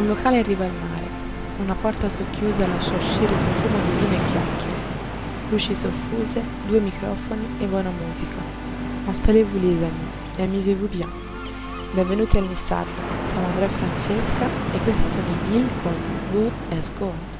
Un locale in riva al mare. Una porta socchiusa lascia uscire un profumo di vino e chiacchiere. Luci soffuse, due microfoni e buona musica. Installez-vous les amis et amusez-vous bien. Benvenuti al Nissardo, siamo Andrea e Francesca e questi sono i Bill con Good as Gold.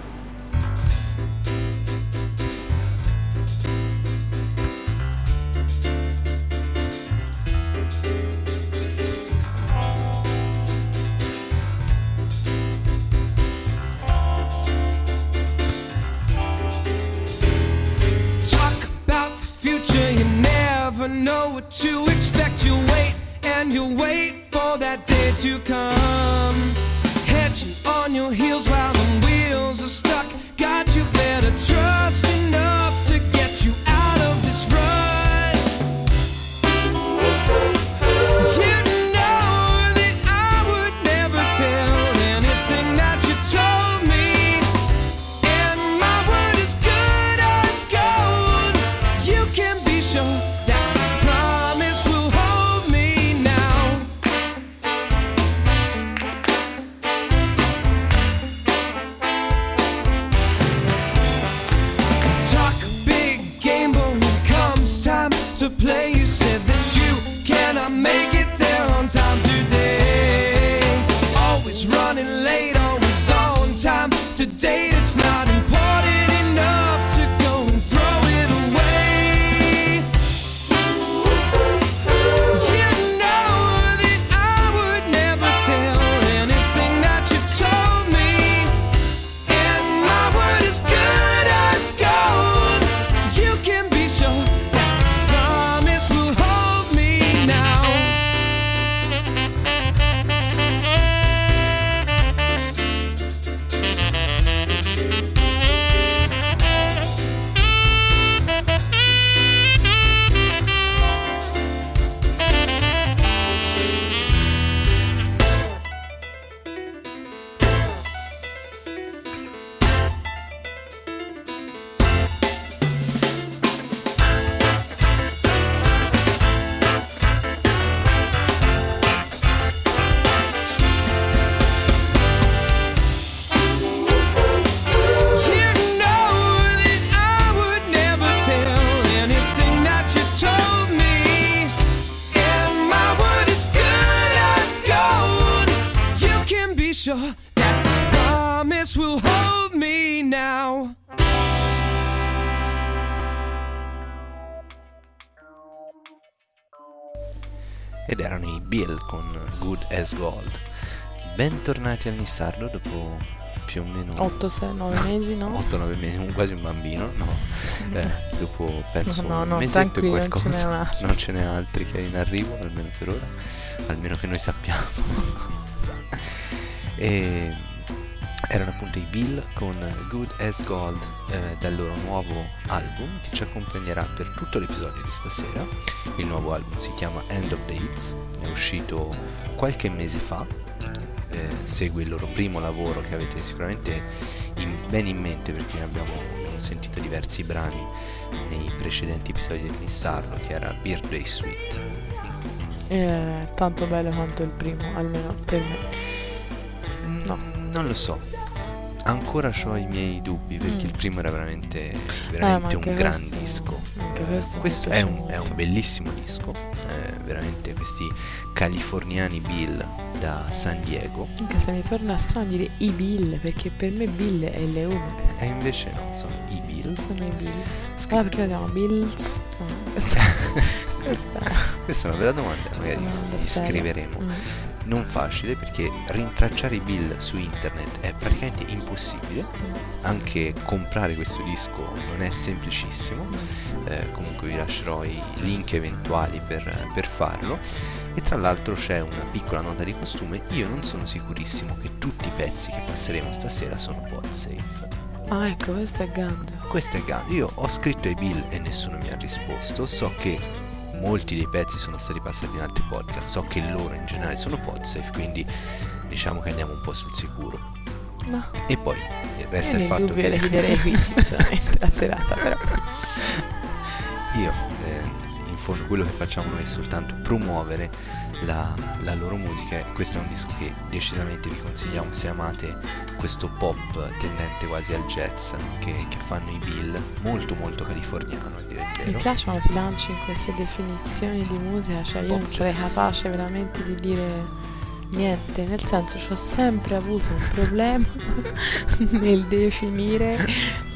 Bentornati al Nissardo dopo più o meno 8, 6, 9 mesi, no? 8-9 mesi, un- quasi un bambino, no, eh, dopo penso No, no, un mesetto e tranquillo, non ce qualcosa, non ce n'è altri che è in arrivo, almeno per ora, almeno che noi sappiamo. e erano appunto i Bill con Good as Gold eh, dal loro nuovo album che ci accompagnerà per tutto l'episodio di stasera. Il nuovo album si chiama End of Dates, è uscito qualche mese fa, eh, segue il loro primo lavoro che avete sicuramente in- ben in mente perché ne abbiamo, abbiamo sentito diversi brani nei precedenti episodi del Nissardo che era Birthday Suite. È tanto bello quanto il primo, almeno per me. No. Mm, Non lo so. Ancora ho i miei dubbi perché Mm. il primo era veramente, Eh, veramente un anche gran questo- disco. Questo, Questo è un, è un bellissimo disco, eh, veramente questi californiani Bill da San Diego. Anche se mi torna strano dire i Bill, perché per me Bill è L1. E invece no, sono i Bill. Sono i Bill. Scri- Allora perché lo chiamo Bills? No, questa, questa Questa è una bella domanda, magari domanda scriveremo. Mm. Non facile perché rintracciare i bill su internet è praticamente impossibile. Anche comprare questo disco non è semplicissimo. Eh, comunque vi lascerò i link eventuali per, per farlo. E tra l'altro c'è una piccola nota di costume. Io non sono sicurissimo che tutti i pezzi che passeremo stasera sono podsafe. Ah, ecco, questo è Ganzo. Questo è Gun. Io ho scritto ai bill e nessuno mi ha risposto. So che molti dei pezzi sono stati passati in altri podcast. So che loro in generale sono podsafe, quindi diciamo che andiamo un po' sul sicuro. No, E poi il resto è il fatto dubbio che chiuderei qui, sinceramente, la serata, però. io eh, in fondo quello che facciamo noi è soltanto promuovere la, la loro musica e questo è un disco che decisamente vi consigliamo se amate questo pop tendente quasi al jazz che, che fanno i Bill, molto molto californiano a dire il Mi quando ti lanci in queste definizioni di musica, cioè io Pop non sarei jazz. capace veramente di dire niente, nel senso ho sempre avuto un problema nel definire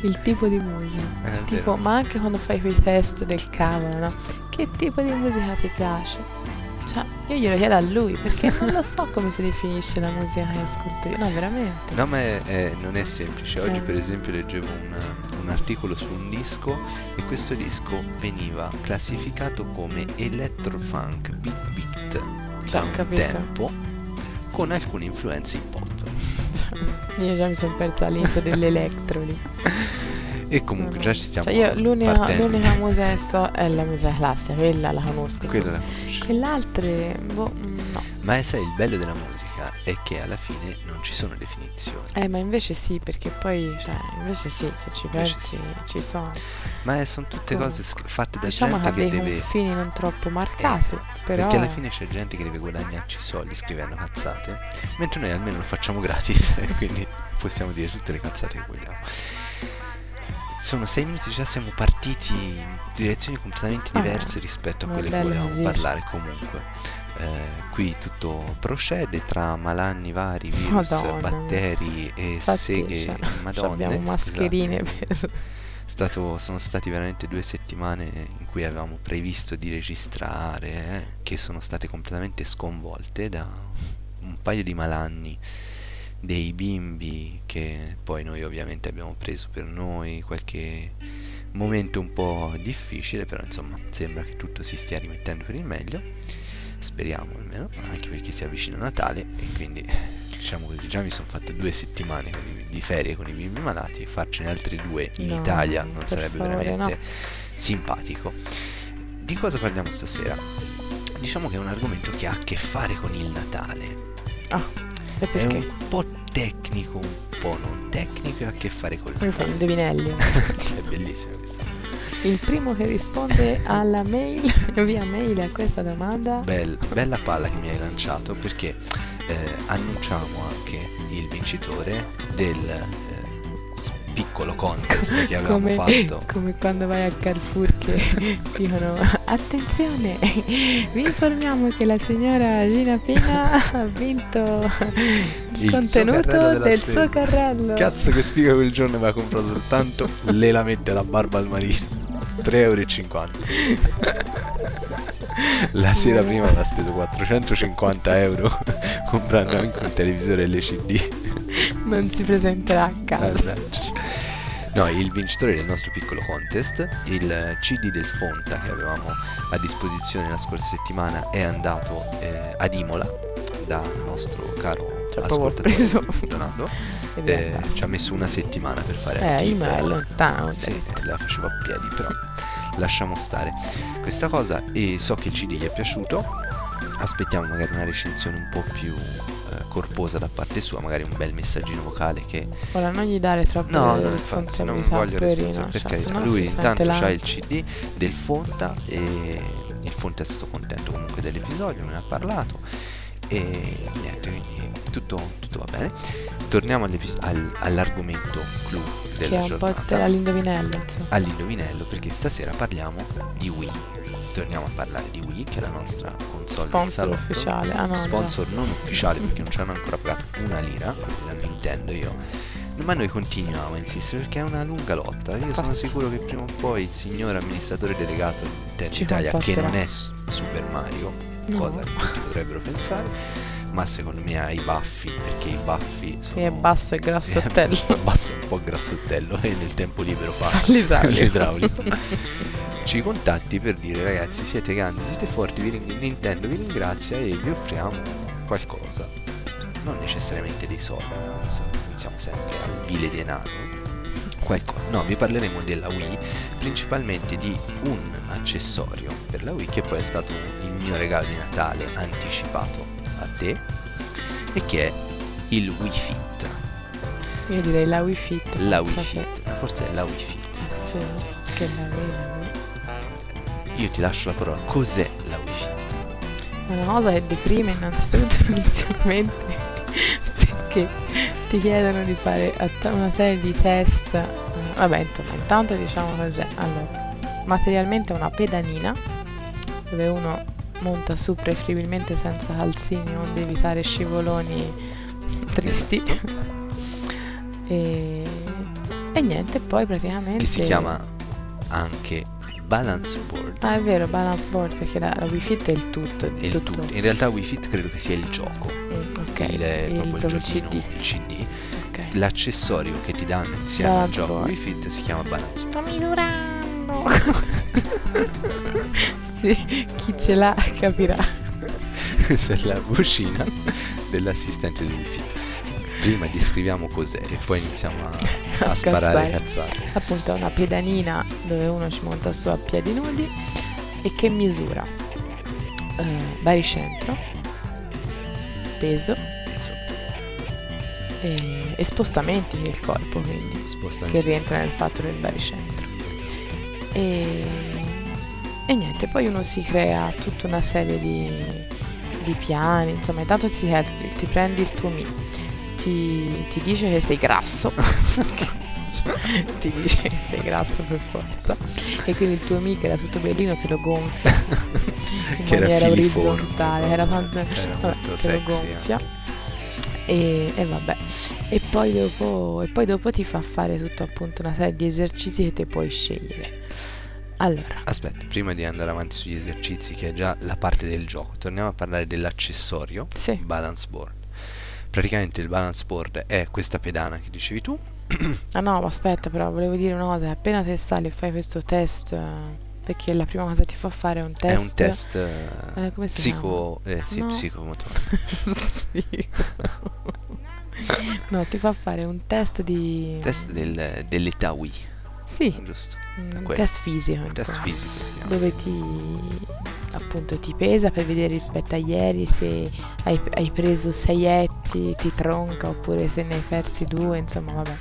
il tipo di musica. Tipo, ma anche quando fai quei test del cavolo, no? Che tipo di musica ti piace? Io glielo chiedo a lui perché non lo so come si definisce la musica che ascolto io. No, veramente. No, ma è- è- non è semplice. Oggi, Eh. per esempio, leggevo un, un articolo su un disco e questo disco veniva classificato come electrofunk big beat da Cioè, un capito. tempo con alcune influenze hip hop. Io già mi sono persa all'inizio dell'elettro lì. E comunque No, già ci stiamo Cioè, io l'unica, l'unica musica che so è la musica classica, quella la conosco. Quella la conosci. Quell'altre, boh, mm, no. Ma sai, il bello della musica è che alla fine non ci sono definizioni. Eh, ma invece sì, perché poi, cioè, invece sì, se ci Invece pensi, ci sono. Ma è- sono tutte cose sc- fatte da Diciamo che gente dei che deve... confini non troppo marcati, però... Perché alla fine c'è gente che deve guadagnarci soldi scrivendo cazzate, mentre noi almeno lo facciamo gratis quindi possiamo dire tutte le cazzate che vogliamo. Sono sei minuti già, siamo partiti in direzioni completamente Ah, diverse rispetto a quelle che volevamo così. parlare comunque. Eh, qui tutto procede tra malanni vari, virus, Madonna batteri e Infatti, seghe cioè, madonne. abbiamo mascherine scusate. per... Stato- sono stati veramente due settimane in cui avevamo previsto di registrare, eh, che sono state completamente sconvolte da un paio di malanni, dei bimbi che poi noi ovviamente abbiamo preso per noi, qualche momento un po' difficile, però insomma sembra che tutto si stia rimettendo per il meglio, speriamo almeno, anche perché si avvicina Natale e quindi diciamo così, già mi sono fatto due settimane di ferie con i bimbi malati e farcene altre due in No, Italia non sarebbe favore, veramente simpatico. Di cosa parliamo stasera? Diciamo che è un argomento che ha a che fare con il Natale. Ah, e È perché? un po' tecnico, un po' non tecnico e ha a che fare con il Come fai, Natale. indovinelli? Cioè, è bellissima questa. Il primo che risponde alla mail, via mail a questa domanda... Bel- bella palla che mi hai lanciato perché eh, annunciamo anche il vincitore del piccolo contest che avevamo come, fatto. come quando vai al Carrefour che dicono attenzione vi informiamo che la signora Gina Pina ha vinto il, Il contenuto del spesa. suo carrello Cazzo che spiega quel giorno aveva comprato soltanto le lamette alla barba al marino 3,50 La sera prima aveva speso 450 euro comprando anche un televisore LCD non si presenterà a casa Mannaggia. No, il vincitore del nostro piccolo contest, il CD del Fonta che avevamo a disposizione la scorsa settimana, è andato eh, ad Imola dal nostro caro Cioè, ascoltatore preso. Donaldo. Eh, ci ha messo una settimana per fare il eh. Imola è lontano Sì, la facevo a piedi, però lasciamo stare questa cosa e so che il CD gli è piaciuto. Aspettiamo magari una recensione un po' più eh, corposa da parte sua, magari un bel messaggino vocale che ora non gli dare troppe No, no, infatti non voglio responsabilità, per cioè, carità. Lui intanto c'ha il CD del Fonta e il Fonta è stato contento comunque dell'episodio, me ne ha parlato e niente, quindi tutto, tutto va bene. Torniamo al- all'argomento clou che della è un po' giornata, all'indovinello insomma all'indovinello, perché stasera parliamo di Wii. Torniamo a parlare di Wii, che è la nostra console Sponsor ufficiale. Ah, no, sponsor non ufficiale perché non ci hanno ancora pagato una lira, la Nintendo io. Ma noi continuiamo a insistere perché è una lunga lotta. Io sono sicuro che prima o poi il signor amministratore delegato di Italia, che non è Super Mario, No. cosa che tutti potrebbero pensare, ma secondo me ha i baffi, perché i baffi sono... che è basso e grassottello È basso un po' grassottello e nel tempo libero fa L'idraulico. Ci contatti per dire ragazzi siete grandi, siete forti, vi ring- Nintendo vi ringrazia e vi offriamo qualcosa. Non necessariamente dei soldi, pensiamo sempre al bile denaro. Qualcosa. No, vi parleremo della Wii, principalmente di un accessorio per la Wii che poi è stato il mio regalo di Natale anticipato a te e che è il Wii Fit. io direi la Wii Fit La Wii Fit, forse è la Wii Fit. sì, che la Wii, io ti lascio la parola. Cos'è la Wii Fit? Una cosa che deprime innanzitutto inizialmente perché ti chiedono di fare una serie di test. eh, Vabbè, insomma, intanto diciamo cos'è. Allora, materialmente è una pedanina dove uno monta su preferibilmente senza calzini onde evitare scivoloni tristi. e, e niente, poi praticamente... Che si chiama anche Balance Board. Ah, è vero, balance board perché la, la Wii Fit è il tutto. È il tutto. In realtà Wii Fit credo che sia il gioco. Mm, ok, il, il, proprio il proprio giochino, CD. il CD. Ok. L'accessorio che ti danno insieme al Balance gioco board. Wii Fit si chiama Balance Board. Misurando. sì, chi ce l'ha capirà. Questa è la vocina dell'assistente di Fit. Prima descriviamo cos'è e poi iniziamo a, a A sparare cazzate. Appunto è una pedanina dove uno ci monta su a piedi nudi e che misura eh, baricentro, peso e, e spostamenti del corpo, quindi che rientra nel fatto del baricentro. E, e niente, poi uno si crea tutta una serie di, di piani, insomma, intanto ti, ti prendi il tuo Mi, ti, ti dice che sei grasso, ti dice che sei grasso per forza, e quindi il tuo Mi che era tutto bellino te lo gonfia. In Che era maniera filiforme, orizzontale, era, tanto, Era vabbè, molto te lo sexy, gonfia. E, e vabbè, e poi, dopo, e poi dopo ti fa fare tutto appunto una serie di esercizi che te puoi scegliere. Allora, Aspetta, prima di andare avanti sugli esercizi, che è già la parte del gioco, torniamo a parlare dell'accessorio sì, Balance Board. Praticamente il Balance Board è questa pedana che dicevi tu, ah no, ma aspetta, però volevo dire una cosa: appena te sali e fai questo test, eh, perché la prima cosa che ti fa fare è un test. è un test eh, Eh, come si psico, eh, sì, No. psicomotore. no, ti fa fare un test di. test del- dell'età Wii, Sì, giusto? un quello. test fisico. Un test fisico si chiama. dove ti appunto ti pesa per vedere rispetto a ieri se hai, hai preso sei etti, ti tronca oppure se ne hai persi due, insomma vabbè,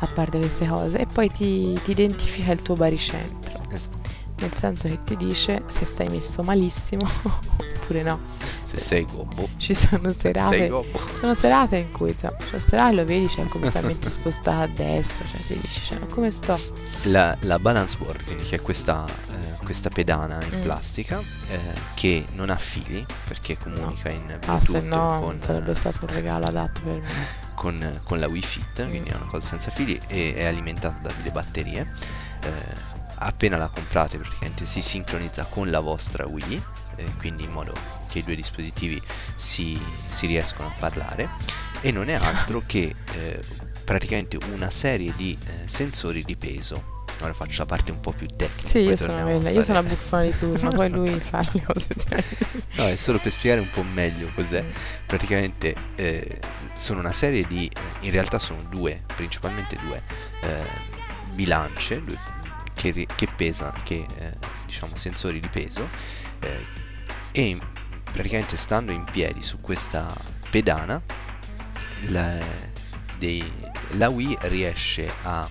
a parte queste cose. E poi ti, ti identifica il tuo baricentro, Esatto. Nel senso che ti dice se stai messo malissimo oppure no. Se sei gobbo, Ci sono serate, gobbo. sono serate in cui insomma, cioè, serate lo vedi, c'è completamente spostato a destra, cioè ti dici, cioè, come sto? La, la balance board, quindi che è questa, eh, questa pedana in Mm. plastica eh, che non ha fili perché comunica in Ah, Bluetooth se no con, sarebbe stato un regalo adatto per me. con, con la Wii Fit, Mm. quindi è una cosa senza fili e è alimentata da delle batterie. Eh, appena la comprate praticamente si sincronizza con la vostra Wii, eh, quindi in modo che i due dispositivi si, si riescono a parlare e non è altro che eh, praticamente una serie di eh, sensori di peso. Ora faccio la parte un po' più tecnica. Sì, io sono a quella, io sono la fare- buffona di turno, poi lui fa le cose No, è solo per spiegare un po' meglio cos'è. Mm. Praticamente eh, sono una serie di, in realtà sono due, principalmente due eh, bilance due- che, che pesano, che eh, diciamo sensori di peso eh, e in- praticamente stando in piedi su questa pedana la, dei- la Wii riesce a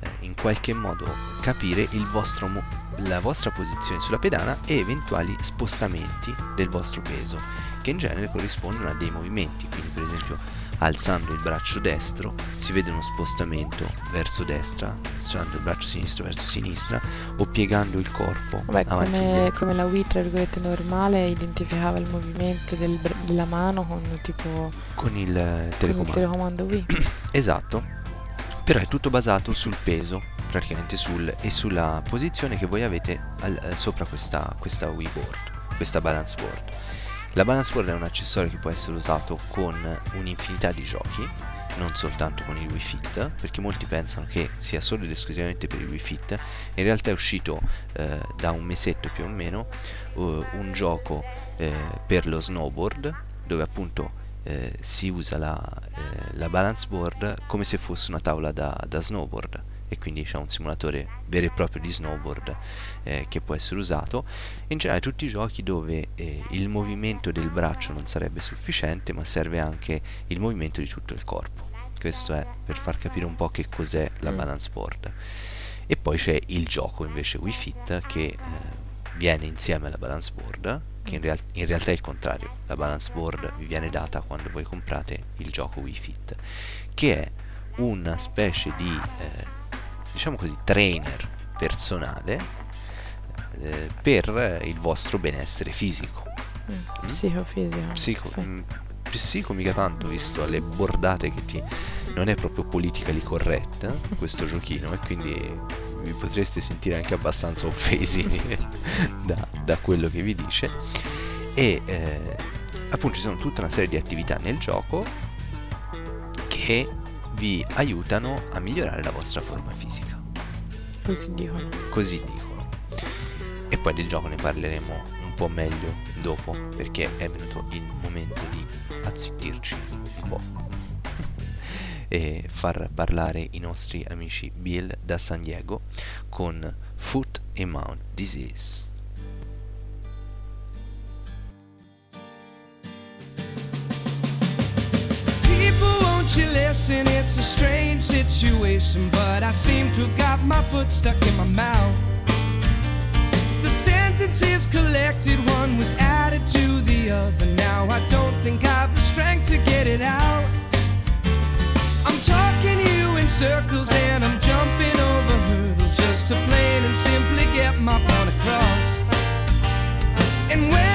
eh, in qualche modo capire vostro la vostra posizione sulla pedana e eventuali spostamenti del vostro peso che in genere corrispondono a dei movimenti. Quindi per esempio alzando il braccio destro si vede uno spostamento verso destra alzando il braccio sinistro verso sinistra o piegando il corpo e come, come la Wii, tra virgolette, normale, identificava il movimento del della mano con tipo con il eh, con il telecomando telecomando Wii. Esatto, però è tutto basato sul peso, praticamente sul, e sulla posizione che voi avete al- eh, sopra questa, questa Wii board, questa balance board. La balance board è un accessorio che può essere usato con un'infinità di giochi, non soltanto con il Wii Fit, perché molti pensano che sia solo ed esclusivamente per il Wii Fit. In realtà è uscito eh, da un mesetto più o meno eh, un gioco eh, per lo snowboard, dove appunto eh, si usa la, eh, la balance board come se fosse una tavola da, da snowboard e quindi c'è un simulatore vero e proprio di snowboard eh, che può essere usato. In generale tutti i giochi dove eh, il movimento del braccio non sarebbe sufficiente ma serve anche il movimento di tutto il corpo. Questo è per far capire un po' che cos'è la Mm. balance board. E poi c'è il gioco invece Wii Fit che eh, viene insieme alla balance board, che in, real- in realtà è il contrario, la balance board vi viene data quando voi comprate il gioco Wii Fit, che è una specie di, eh, diciamo così, trainer personale eh, per il vostro benessere fisico. Mm, Psicofisico. Psico, sì. mm, psico mica tanto, visto le bordate che ti... Non è proprio politically correct eh, questo giochino e quindi vi potreste sentire anche abbastanza offesi da, da quello che vi dice. E eh, appunto ci sono tutta una serie di attività nel gioco che vi aiutano a migliorare la vostra forma fisica. Così dicono. Così dicono. E poi del gioco ne parleremo un po' meglio dopo, perché è venuto il momento di azzittirci un po'. e far parlare i nostri amici Bill da San Diego con Foot and Mouth Disease. You listen? It's a strange situation, but I seem to have got my foot stuck in my mouth. The sentences collected, one was added to the other. Now I don't think I've the strength to get it out. I'm talking you in circles and I'm jumping over hurdles just to plain and simply get my point across. And when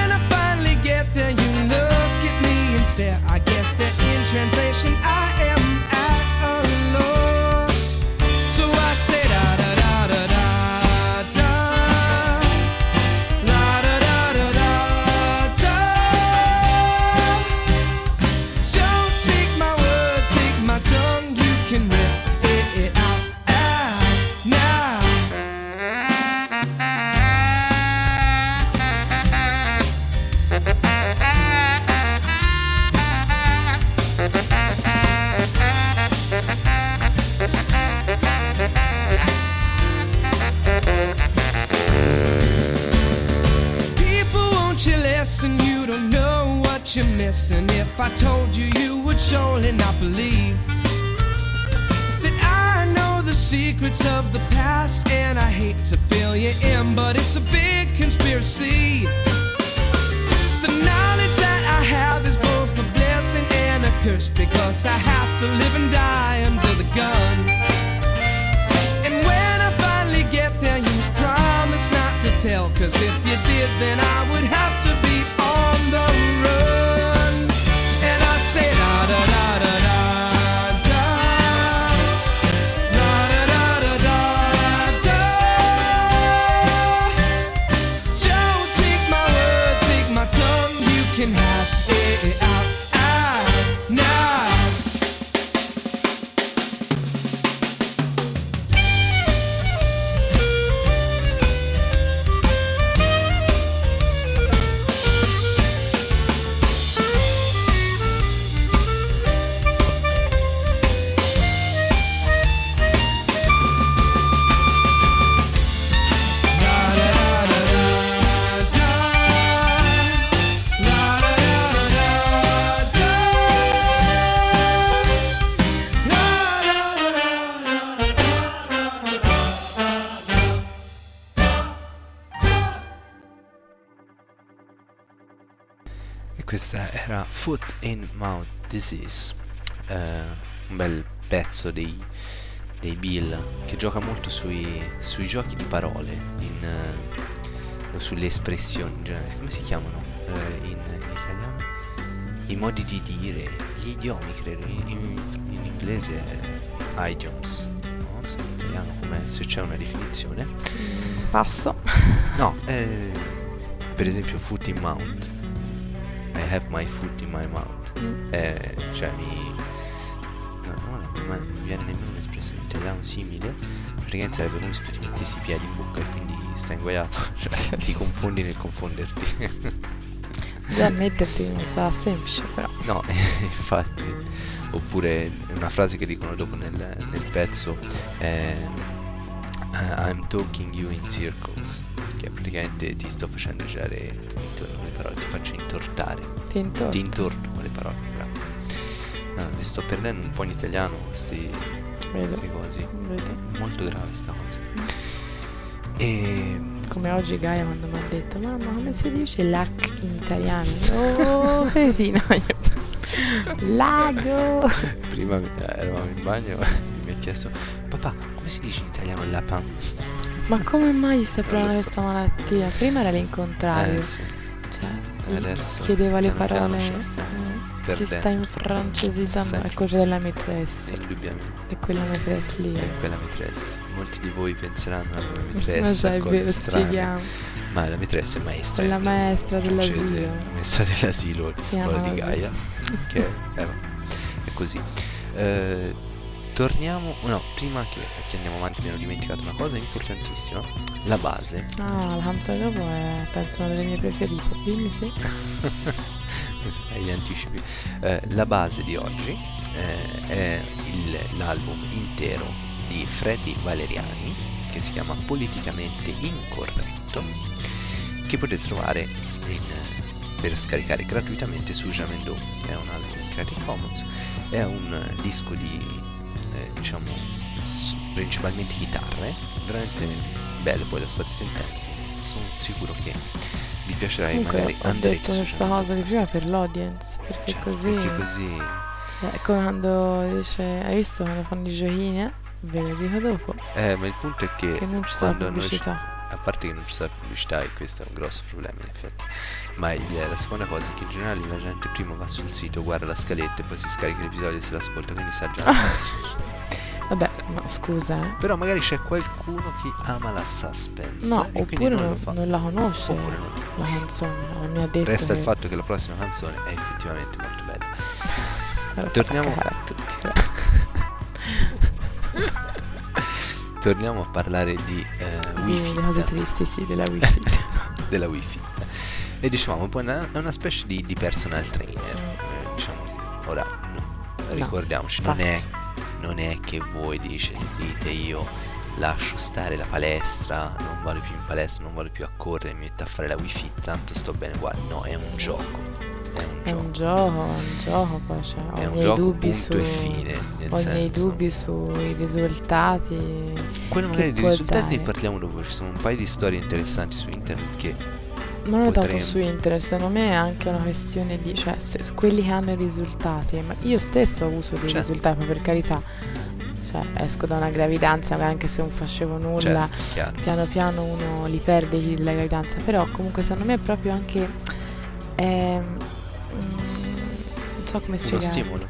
Disease, eh, un bel pezzo dei, dei Bill che gioca molto sui, sui giochi di parole, in, eh, o sulle espressioni in generale, come si chiamano eh, in, in italiano? I modi di dire, gli idiomi credo, in, in- in inglese è idioms, no? non so in italiano com'è, se c'è una definizione. Passo. No, eh, per esempio foot in mouth. I have my foot in my mouth. Mm. Eh, cioè mi... No, no, non mi viene nemmeno un'espressione in italiano simile. Praticamente sarebbe come se tu ti mettessi i piedi in bocca e quindi stai inguaiato. Cioè ti confondi nel confonderti. Già metterti non sarà semplice, però. no, infatti. Oppure una frase che dicono dopo nel, nel pezzo è eh, I'm talking you in circles. Che praticamente ti sto facendo girare intorno con le parole, ti faccio intortare. Ti intorno. Ti intorno le parole. No, mi sto perdendo un po' in italiano questi, Vedo. queste cose. Vedo. Molto grave sta cosa. E come oggi Gaia quando mi ha detto mamma come si dice lac in italiano? Oh, cretino, io- lago! Prima mi- eravamo in bagno e mi ha chiesto papà come si dice in italiano lapin? Ma come mai gli lo provando so. questa malattia? Prima era l'incontrario, Eh sì, cioè adesso chiedeva le piano piano parole. la sta mm, si sta infrancesizzando, Sta è colpa della maîtresse, Indubbiamente. è quella maîtresse lì. È eh. quella maîtresse. Molti di voi penseranno alla Ma maîtresse, già a è cose vero, strane. spieghiamo. Ma la maîtresse è maestra. La di maestra dell'asilo. Maestra dell'asilo, di scuola di. Gaia. Che è, è così. Eh, torniamo. No, prima che, che andiamo avanti mi ero dimenticato una cosa importantissima. La base. Ah, la canzone dopo è penso una delle mie preferite. Dimmi sì. Fai gli anticipi. Eh, la base di oggi eh, è il- l'album intero di Freddy Valeriani che si chiama Politicamente Incorretto che potete trovare in- per scaricare gratuitamente su Jamendo. È un album Creative Commons, è un disco di eh, diciamo principalmente chitarre, veramente bello, poi lo state sentendo, sono sicuro che vi piacerà Comunque magari ho andrete detto questa cosa di prima per l'audience, perché cioè, così perché così è come quando dice hai visto quando fanno i giochini? eh? Ve lo dico dopo, eh, ma il punto è che, che non ci sarà quando noi pubblicità. A parte che non ci sarà pubblicità e questo è un grosso problema in effetti ma il- la seconda cosa è che in generale la gente prima va sul sito guarda la scaletta e poi si scarica l'episodio e se l'ascolta quindi sa già Vabbè, ma scusa, eh. però magari c'è qualcuno che ama la suspense No, oppure non, non, non la conosce oppure no. la canzone, non mi ha detto resta il che- fatto che la prossima canzone è effettivamente molto bella torniamo- a tutti. torniamo a parlare di eh, Wi-Fi. le cose tristi, sì, della wifi. della Wi-Fi. E dicevamo poi è una, specie di, di personal trainer eh, diciamo così. ora no, ricordiamoci non è, non è che voi dice, dite io lascio stare la palestra non vado più in palestra non vado più a correre mi metto a fare la wifi tanto sto bene uguale no è un gioco è un È gioco un gioco, è un gioco, poi c'è è ho un miei gioco dubbi punto su e fine ho senso dubbi sui risultati. quello che magari può risultati ne dare. parliamo dopo ci sono un paio di storie interessanti su internet che Ma non è tanto potremmo- su internet, secondo me è anche una questione di, cioè, se- quelli che hanno i risultati, ma io stesso ho avuto dei Certo. risultati, ma per carità, cioè, esco da una gravidanza, anche se non facevo nulla, certo, piano piano uno li perde della gravidanza, però comunque secondo me è proprio anche, non so come uno spiegare. stimolo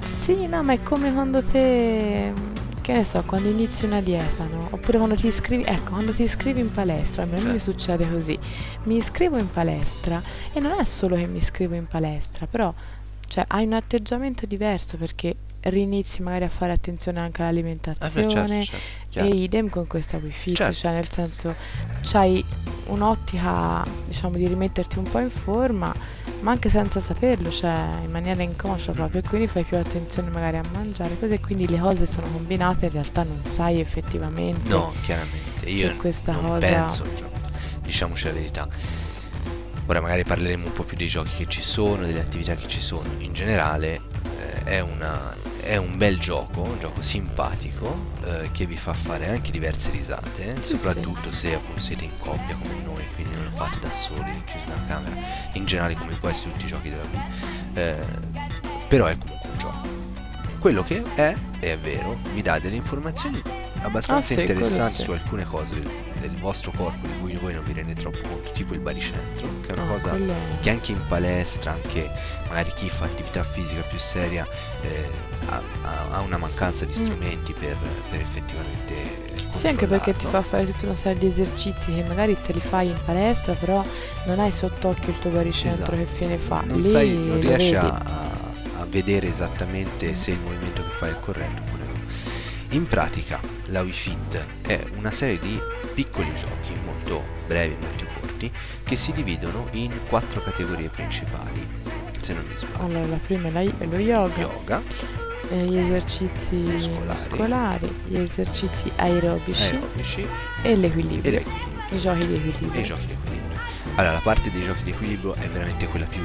Sì, no, ma è come quando te, che ne so, quando inizi una dieta, no? Oppure quando ti iscrivi, ecco, quando ti iscrivi in palestra, almeno a me mi Certo. succede così. Mi iscrivo in palestra e non è solo che mi iscrivo in palestra, però, cioè, hai un atteggiamento diverso perché rinizi magari a fare attenzione anche Ah, beh, all'alimentazione certo, certo, e idem con questa wifi, Certo. cioè nel senso c'hai un'ottica, diciamo, di rimetterti un po' in forma, ma anche senza saperlo, cioè in maniera inconscia proprio, e quindi fai più attenzione magari a mangiare, così e quindi le cose sono combinate, in realtà non sai effettivamente. No, chiaramente. Io questa non cosa- penso, cioè, diciamoci la verità. Ora magari parleremo un po' più dei giochi che ci sono, delle attività che ci sono. In generale eh, è, una- è un bel gioco, un gioco simpatico eh, che vi fa fare anche diverse risate, Sì, soprattutto se appunto siete in coppia come noi, quindi non lo fate da soli, chiusi nella camera. In generale come quasi tutti i giochi della Wii. Eh, però è comunque un gioco. Quello che è, e è vero, vi dà delle informazioni abbastanza Ah, sì, interessanti sì. su alcune cose del, vostro corpo di cui voi non vi rendete troppo conto, tipo il baricentro, che è una Ah, cosa quello- che anche in palestra, anche magari chi fa attività fisica più seria, eh, ha, ha- una mancanza di Mm. strumenti per, per effettivamente Sì, anche perché ti fa fare tutta una serie di esercizi che magari te li fai in palestra, però non hai sott'occhio il tuo baricentro Esatto. che fine fa. non, Lì sai, non riesci a, a- vedere esattamente se il movimento che fai è corretto. In pratica la Wii Fit è una serie di piccoli giochi molto brevi, molto corti, che si dividono in quattro categorie principali, se non mi sbaglio. Allora, la prima è, la- è lo yoga, Yoga, eh, gli esercizi Muscolari. muscolari, gli esercizi aerobici aerobici e l'equilibrio. e. I giochi di e equilibrio. i giochi di equilibrio. Allora, la parte dei giochi di equilibrio è veramente quella più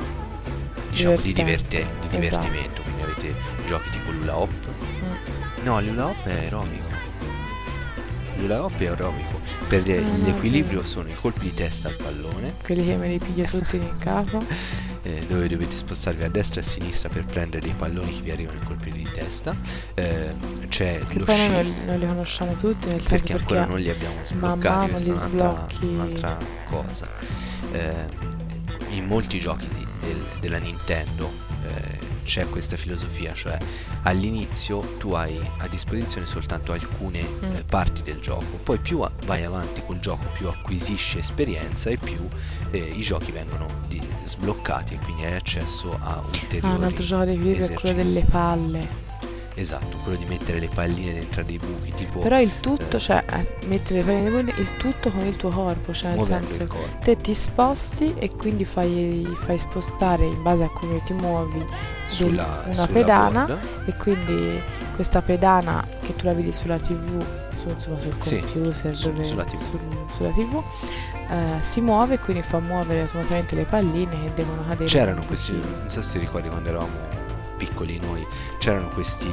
diciamo di, diverte- di Esatto. divertimento, quindi avete giochi tipo l'ula hop. Mm. No, l'ula hop è aerobico. l'hula hoop è aerobico. Per l'equilibrio sono i colpi di testa al pallone, Quelli che me li piglio tutti in capo. eh, dove dovete spostarvi a destra e a sinistra per prendere dei palloni che vi arrivano in colpi di testa. Eh, c'è Che lo poi sci, non, non li conosciamo tutti, nel senso perché perché, ancora non li abbiamo sbloccati, questa è li un'altra, sblocchi. un'altra cosa. Eh, in molti giochi di- del- della Nintendo eh, c'è questa filosofia, cioè all'inizio tu hai a disposizione soltanto alcune Mm. eh, parti del gioco, poi più a- vai avanti col gioco più acquisisci esperienza e più eh, i giochi vengono di- sbloccati e quindi hai accesso a ulteriori Ah, un altro gioco di equilibrio è quello delle palle. Esatto, quello di mettere le palline dentro dei buchi, tipo Però il tutto, eh. cioè, eh, mettere le palle nei buchi, il tutto con il tuo corpo, cioè nel senso il corpo. te ti sposti e quindi fai, fai spostare in base a come ti muovi del- Sulla, una sulla pedana board. e quindi questa pedana che tu la vedi sulla tv su, insomma, sul Sì, computer su- dove- sulla TV. sul- sulla TV, eh, si muove e quindi fa muovere automaticamente le palline che devono cadere C'erano questi, non so se ti ricordi quando eravamo piccoli noi, c'erano questi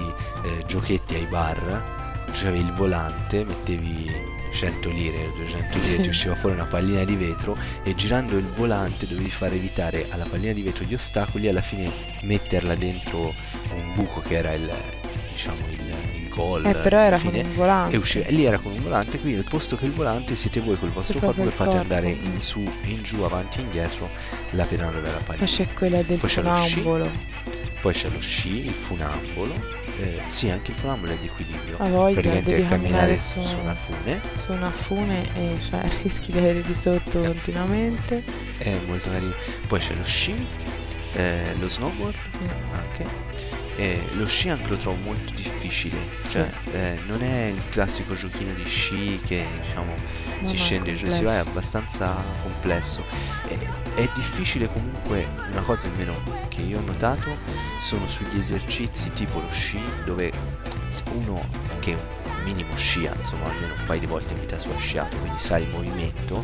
eh, giochetti ai bar, c'avevi il volante, mettevi 100 lire, 200 lire, Sì. ti usciva fuori una pallina di vetro e girando il volante dovevi far evitare alla pallina di vetro gli ostacoli e alla fine metterla dentro un buco che era il, diciamo, il, il gol. Eh, però era alla con fine, un volante. e usciva, e lì era con un volante, quindi al posto che il volante siete voi col vostro corpo che fate corpo, andare in su, in giù, avanti e indietro la pedana della Poi pallina. c'è quella del Poi Poi c'è lo sci, il funambolo. eh, sì, anche il funambolo è di equilibrio. A voglia, Praticamente camminare camminare su, su una fune. su una fune e cioè, rischi di avere di sotto continuamente. È molto carino. Poi c'è lo sci, eh, lo snowboard Mm. anche. E lo sci anche lo trovo molto difficile. Cioè, eh, non è il classico giochino di sci che diciamo No, si scende giù e si va, è abbastanza complesso. E- è difficile comunque, una cosa almeno che io ho notato, sono sugli esercizi tipo lo sci, dove uno che minimo scia, insomma almeno un paio di volte in vita sua ha sciato, quindi sa il movimento,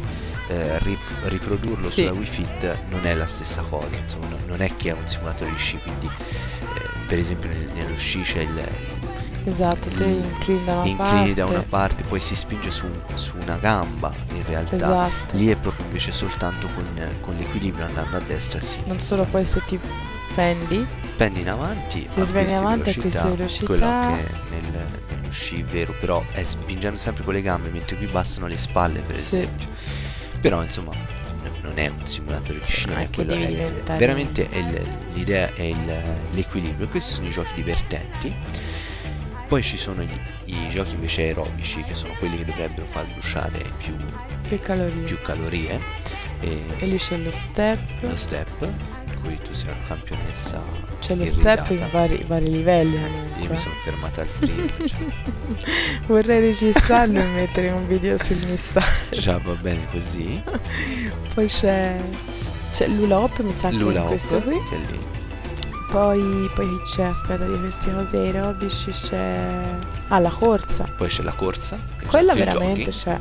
eh, rip- riprodurlo Sì. sulla Wii Fit non è la stessa cosa, insomma no- non è che è un simulatore di sci, quindi eh, per esempio nel- nello sci c'è il, Esatto, te inclini da una inclini da parte. una parte, poi si spinge su, su una gamba in realtà. Esatto. Lì è proprio invece soltanto con, con l'equilibrio andando a destra e a sinistra. Non solo poi se ti prendi, Prendi in avanti, Se acquisti avanti, velocità, acquisti velocità. quello anche nel, nello sci vero, però è spingendo sempre con le gambe, mentre qui bastano le spalle per Sì. esempio. Però insomma non è un simulatore di sci, non è quello, è- veramente è il- l'idea è il- l'equilibrio, questi sono i giochi divertenti. Poi ci sono i, i giochi invece aerobici, che sono quelli che dovrebbero far bruciare più, più calorie. più calorie. E E lì c'è lo step, lo step, in cui tu sei una campionessa. c'è lo irridata. step in vari, vari livelli Io comunque. mi sono fermata al primo, cioè, Vorrei registrarlo e mettere un video sul messaggio. già va bene così. Poi c'è, c'è l'Ula Hop, mi sa che Lula è questo qui. che è lì. Poi, poi c'è, aspetta, di queste cose aerobici c'è... Ah, la corsa. Poi c'è la corsa. Quella veramente giochi, c'è.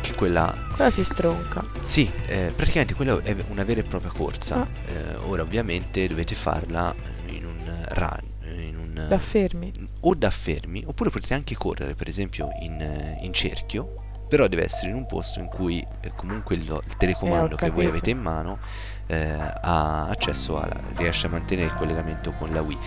Che quella Quella ti stronca. Sì, eh, praticamente quella è una vera e propria corsa. Ah. Eh, ora ovviamente dovete farla in un run, in un Da fermi. o da fermi, oppure potete anche correre, per esempio, in, eh, in cerchio, però deve essere in un posto in cui eh, comunque il, il telecomando Eh, ho che voi avete in mano eh, ha accesso a, riesce a mantenere il collegamento con la Wii.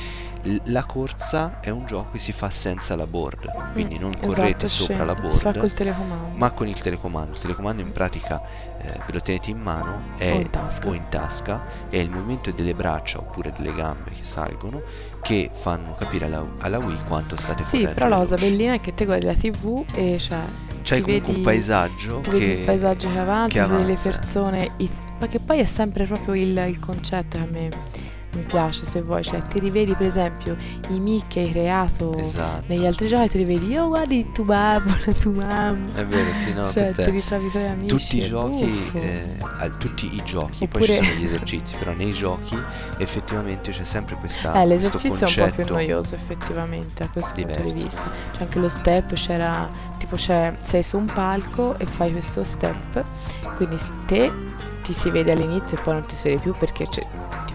L- la corsa è un gioco che si fa senza la board, quindi Mm, non correte esatto, sopra la. Si fa board, ma con il telecomando. Il telecomando in pratica eh, ve lo tenete in mano è- O in tasca. o in tasca, è il movimento delle braccia oppure delle gambe che salgono che fanno capire alla, alla Wii quanto state Sì, correndo. però la cosa bellina è che te guardi la tv e cioè C'hai ti comunque vedi- un paesaggio che vedi il paesaggio che avanza, che vedi le avanza. persone, i- ma che poi è sempre proprio il, il concetto che a me mi piace se vuoi, cioè ti rivedi per esempio i Mickey creato Esatto. negli altri giochi, ti rivedi io guardi il tuo babbo, tua mamma, È vero, sì, no, cioè ti ritrovi i tuoi amici. tutti i giochi, eh, tutti i giochi, poi Oppure- ci sono gli esercizi, però nei giochi effettivamente c'è sempre questa, Eh, questo l'esercizio è un po' più noioso effettivamente a questo punto di diverso. vista. C'è anche lo step, c'era tipo c'è, sei su un palco e fai questo step, quindi te ti si vede all'inizio e poi non ti si vede più perché ti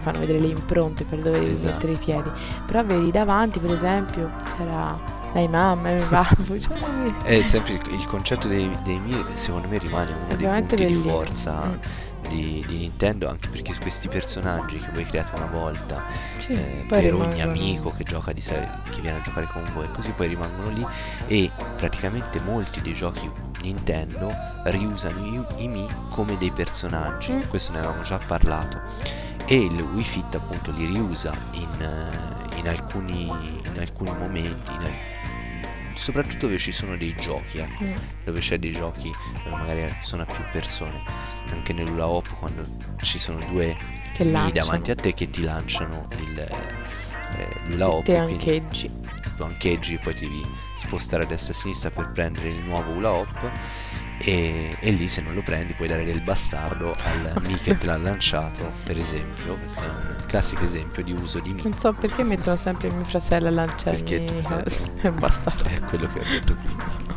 fanno vedere le impronte per dove devi Esatto. mettere i piedi. Però vedi davanti per esempio c'era dai mamma e babbo. Cioè, lui- È sempre il, concetto dei, dei Mir, secondo me rimane uno dei punti di bellino. forza Mm. di, di Nintendo, anche perché questi personaggi che voi create una volta, Sì, eh, per ogni rimangono- amico che gioca di sé, che viene a giocare con voi, così poi rimangono lì e praticamente molti dei giochi Nintendo riusano i, i Mi come dei personaggi, Mm. questo ne avevamo già parlato e il Wii Fit appunto li riusa in, eh, in alcuni, in alcuni momenti, in soprattutto dove ci sono dei giochi, ecco, Mm. dove c'è dei giochi dove magari sono a più persone, anche nell'Ula Hop quando ci sono due Che davanti a te che ti lanciano il eh, l'Ula Hop Te quindi ancheggi. Tu ancheggi poi devi spostare a destra e a sinistra per prendere il nuovo Ula Hop e, e lì se non lo prendi puoi dare del bastardo al Mi che te l'ha lanciato per esempio questo è un classico esempio di uso di Mi Non so perché mettono sempre mio fratello a lanciarmi Perché- e bastardo. è quello che ho detto prima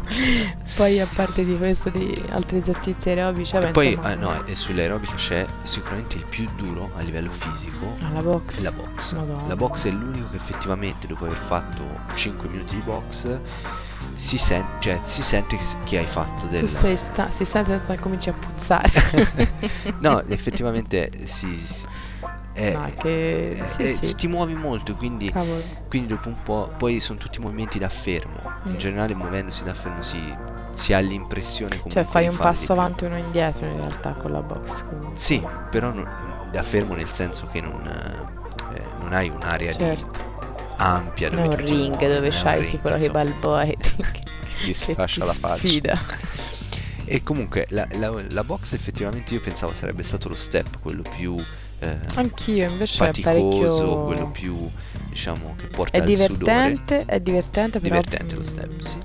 Poi a parte di questo di altri esercizi aerobici, vabbè, e poi insomma, eh, no, e sull'aerobica c'è sicuramente il più duro a livello fisico alla box. la box. Madonna. La box è l'unico che effettivamente dopo aver fatto 5 minuti di box si, sen- cioè, si sente che, hai fatto Tu del... sei sta- si sente adesso che cominci a puzzare. no, effettivamente si... si- è- No, che- sì, è- sì. ti muovi molto, quindi, quindi dopo un po'... Poi sono tutti movimenti da fermo. In Mm. generale muovendosi da fermo si, si ha l'impressione comunque Cioè fai di un di passo avanti e uno indietro in realtà con la box. comunque. Sì, però non- da fermo nel senso che non, eh, non hai un'area di Certo. Ampia dove un ring muovi, dove c'hai tipo insomma, balboa e ti, che si che fascia ti la faccia. sfida. E comunque la, la- la box effettivamente io pensavo sarebbe stato lo step, quello più eh, Anch'io invece è faticoso, parecchio... quello più diciamo che porta È il sudore. divertente, è divertente però Divertente lo mm, step, sì.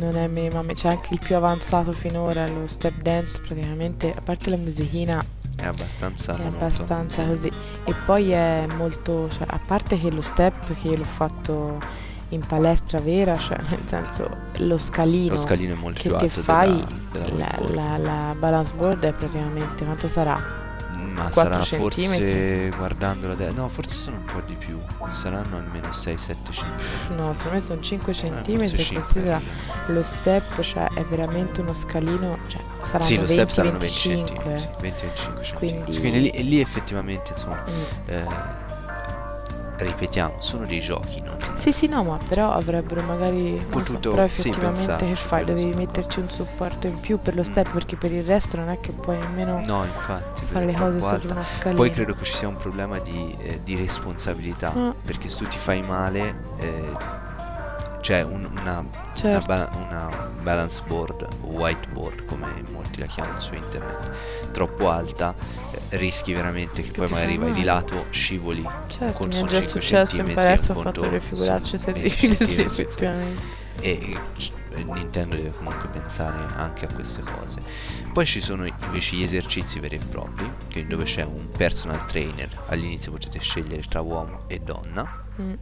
non è minimamente, c'è anche il più avanzato finora, lo step dance praticamente, a parte la musichina È abbastanza è monotono, abbastanza sì. così e poi è molto, cioè, a parte che lo step che io l'ho fatto in palestra vera, cioè nel senso lo scalino, Lo scalino è molto che alto fai, della, della la, la- la balance board è praticamente, quanto sarà? Ma 4 sarà forse centimetri? guardando la de- No, forse sono un po' di più. Saranno almeno 6-7 centimetri. No, secondo me sono 5 Eh, forse centimetri, cinque. considera lo step, cioè è veramente uno scalino, cioè saranno Sì, lo 20, step saranno 20 25. centimetri. sì, 20-25 centimetri. Quindi- Quindi lì, lì effettivamente, insomma, Mm. eh, ripetiamo, sono dei giochi, non... Sì, sì, no, ma però avrebbero magari non so, Potuto, però sì, effettivamente che pensarci, fai? quello Devi sono metterci un supporto in più per lo Mm. step perché per il resto non è che puoi nemmeno No, infatti, fare le cose su uno alta. scalino. Poi credo che ci sia un problema di, eh, di responsabilità, Ah. perché se tu ti fai male, eh, c'è un- una, una, Certo. ba- una balance board whiteboard, come molti la chiamano su internet, troppo alta, eh, rischi veramente che, Che poi magari vai di lato, scivoli Certo, con mi è già 5 successo in palestra, ho fatto delle figuracce sono 20 terribili, effettivamente. e Nintendo deve comunque pensare anche a queste cose. Poi ci sono invece gli esercizi veri e propri, dove c'è un personal trainer, all'inizio potete scegliere tra uomo e donna. Mm.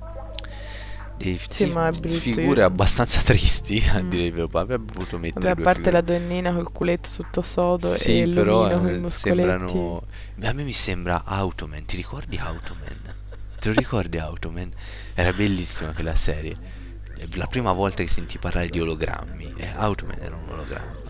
Dei Sì, fi- figure io- abbastanza tristi, a Mm. dire il vero, avrebbe potuto mettere Vabbè, a parte figure. la donnina col culetto tutto sodo Sì, e però eh, sembrano. A me mi sembra Automan. Ti ricordi Automan? Te lo ricordi Automan? Era bellissima quella serie. La prima volta che sentì parlare di ologrammi, eh, Automan era un ologramma.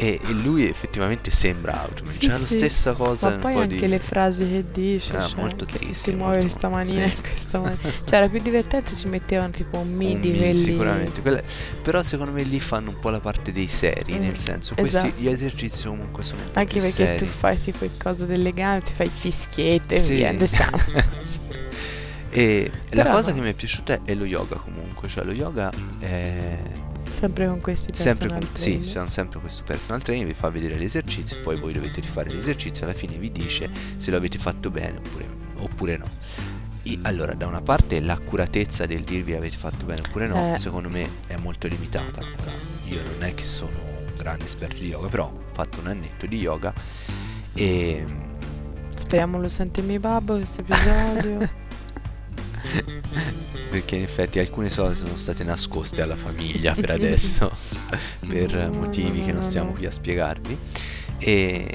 E, e lui effettivamente sembra Automan. Sì, la sì. stessa cosa. Ma poi po' anche di... le frasi che dice, Ah, cioè, molto che tristi, si muove questa manina sì. e questa manina. Cioè, era più divertente ci mettevano tipo un mi di quelli... sicuramente. Quelle- però secondo me lì fanno un po' la parte dei seri, Mm, nel senso, esatto. questi, gli esercizi comunque sono un po' Anche perché seri. tu fai tipo il coso delle gambe, ti fai fischiette e Sì. via, andiamo. E la cosa no. che mi è piaciuta è lo yoga comunque, cioè lo yoga è Sempre con questi sempre con, sì, sono sempre questo personal trainer, vi fa vedere l'esercizio, poi voi dovete rifare l'esercizio, alla fine vi dice se lo avete fatto bene oppure, oppure no. I- allora, da una parte l'accuratezza del dirvi avete fatto bene oppure no, Eh. secondo me è molto limitata. Ora, io non è che sono un grande esperto di yoga, però ho fatto un annetto di yoga e Speriamo lo sente mio babbo questo episodio. perché in effetti alcune cose sono state nascoste alla famiglia per adesso per motivi che non stiamo qui a spiegarvi e,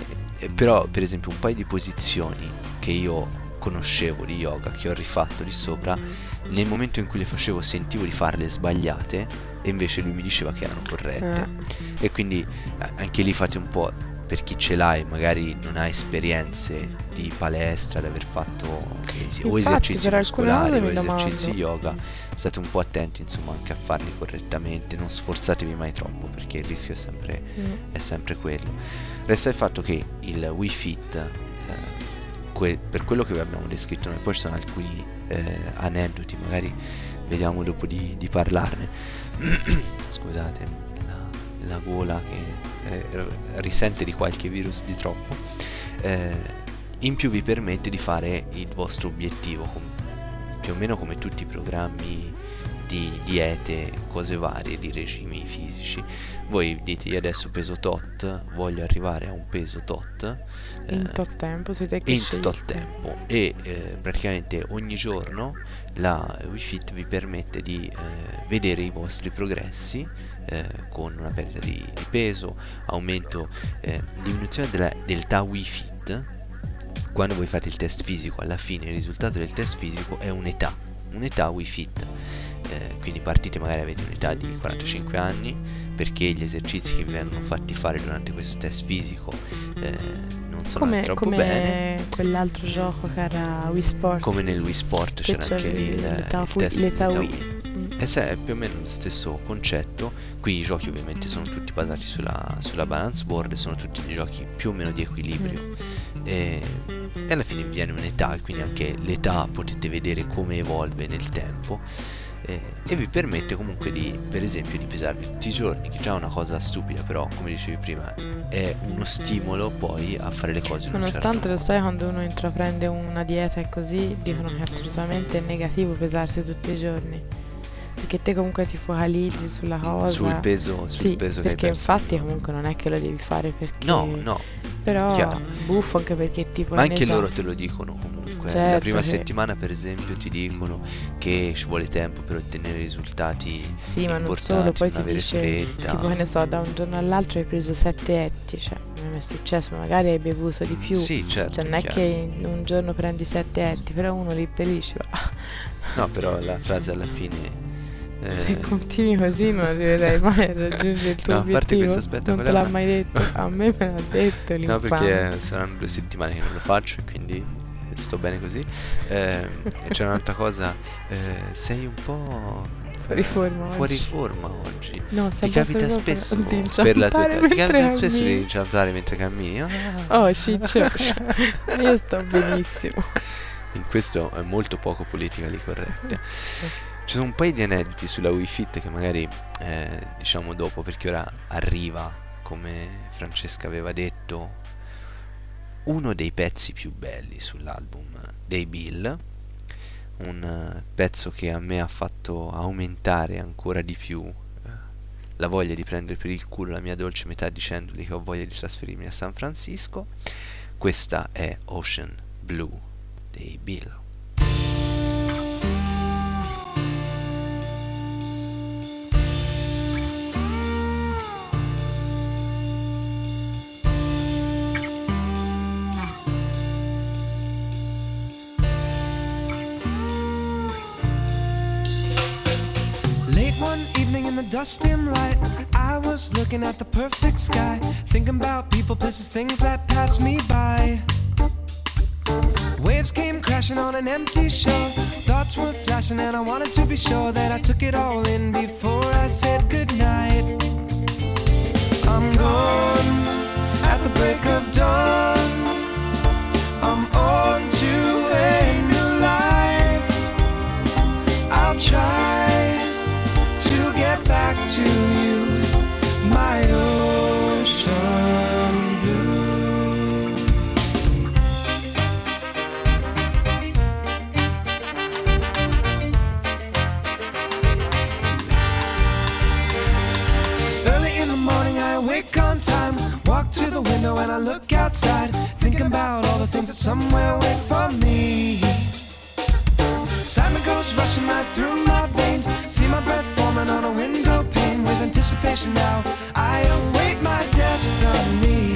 però per esempio un paio di posizioni che io conoscevo di yoga che ho rifatto di sopra nel momento in cui le facevo sentivo di farle sbagliate e invece lui mi diceva che erano corrette. Eh. E quindi anche lì fate un po' per chi ce l'ha e magari non ha esperienze di palestra, di aver fatto sì, o Infatti, esercizi muscolari o esercizi yoga, state un po' attenti insomma anche a farli correttamente, non sforzatevi mai troppo perché il rischio è sempre, Mm. è sempre quello. Resta il fatto che il Wii Fit, eh, que- per quello che vi abbiamo descritto noi, poi ci sono alcuni eh, aneddoti, magari vediamo dopo di, di parlarne. Scusate, la, la gola che risente di qualche virus di troppo. Eh, in più vi permette di fare il vostro obiettivo, più o meno come tutti i programmi di diete, cose varie, di regimi fisici. Voi dite io adesso peso tot, voglio arrivare a un peso tot. In eh, tot tempo siete che in scegliete. tempo e eh, praticamente ogni giorno la Wii Fit vi permette di eh, vedere i vostri progressi eh, con una perdita di, di peso, aumento, eh, diminuzione della, del TA Wii Fit. Quando voi fate il test fisico, alla fine il risultato del test fisico è un'età, un'età Wii Fit. Eh, quindi partite magari avete un'età di 45 anni perché gli esercizi che vi vengono fatti fare durante questo test fisico eh, non sono Come, troppo come bene quell'altro gioco che era Wii Sport. come nel Wii Sport Che c'era anche lì il, l'età il test l'età Wii. Mm. E se è più o meno lo stesso concetto, qui i giochi ovviamente sono tutti basati sulla, sulla balance board e sono tutti dei giochi più o meno di equilibrio. Mm. E, e alla fine vi viene un'età, quindi anche l'età potete vedere come evolve nel tempo. E, e vi permette comunque di, per esempio, di pesarvi tutti i giorni, che già è una cosa stupida, però come dicevi prima è uno stimolo poi a fare le cose certo Nonostante lo modo. sai, quando uno intraprende una dieta e così, dicono che assolutamente è negativo pesarsi tutti i giorni. Perché te comunque ti focalizzi sulla cosa. sul peso, sul Sì, peso che hai perché perso. infatti comunque non è che lo devi fare perché... No, no, Però chiaro. buffo anche perché tipo... Ma anche loro te lo dicono comunque. La Certo prima che- settimana, per esempio, ti dicono che ci vuole tempo per ottenere risultati Sì, ma non solo, poi non ti dice, fretta. tipo che ne so, da un giorno all'altro hai preso 7 etti, cioè non è successo, ma magari hai bevuto di più. Sì, certo. Cioè non è chiaro. che in un giorno prendi 7 etti, però uno li perisce. No, però la frase alla fine. Eh, Se continui così non arriverai mai a raggiungere il tuo No, a parte obiettivo. questo, aspetta, non te l'ha mai detto, a me me l'ha detto No, l'infame. perché saranno due settimane che non lo faccio e quindi sto bene così. Eh, e c'è un'altra cosa, eh, sei un po'. Fuori forma Fuori oggi. forma oggi. No, Ti capita spesso di per la tua età, ti capita spesso di inciampare mentre cammini? Ah. Oh, ciccio, io sto benissimo. In questo è molto poco politically correct. Ci sono un paio di aneddoti sulla Wii Fit che magari eh, diciamo dopo perché ora arriva, come Francesca aveva detto, uno dei pezzi più belli sull'album dei Bill, un eh, pezzo che a me ha fatto aumentare ancora di più eh, la voglia di prendere per il culo la mia dolce metà dicendogli che ho voglia di trasferirmi a San Francisco. Questa è Ocean Blue dei Bill. Dust dim light, I was looking at the perfect sky, thinking about people, places, things that pass me by. Waves came crashing on an empty shore. Thoughts were flashing, and I wanted to be sure that I took it all in before I said goodnight. I'm gone at the break of dawn. To you, my ocean blue. Early in the morning, I wake on time, walk to the window and I look outside, thinking about all the things that somewhere wait for me. Excitement goes rushing right through my veins. See my breath forming on a window anticipation now. I await my destiny.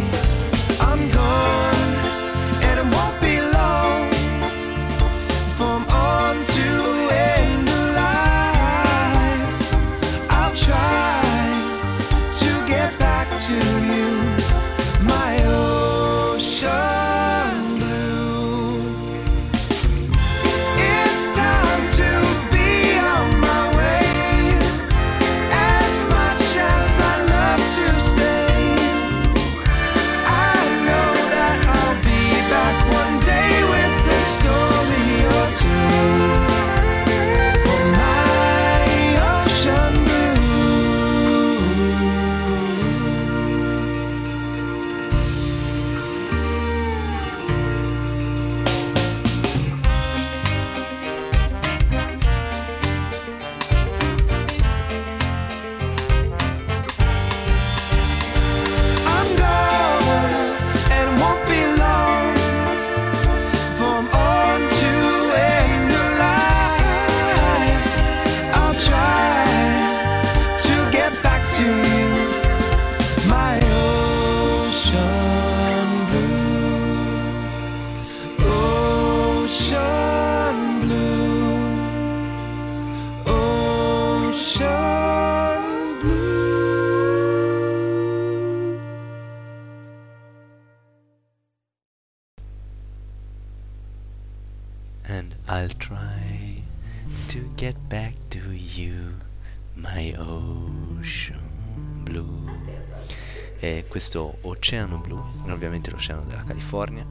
Questo oceano blu ovviamente l'oceano della California.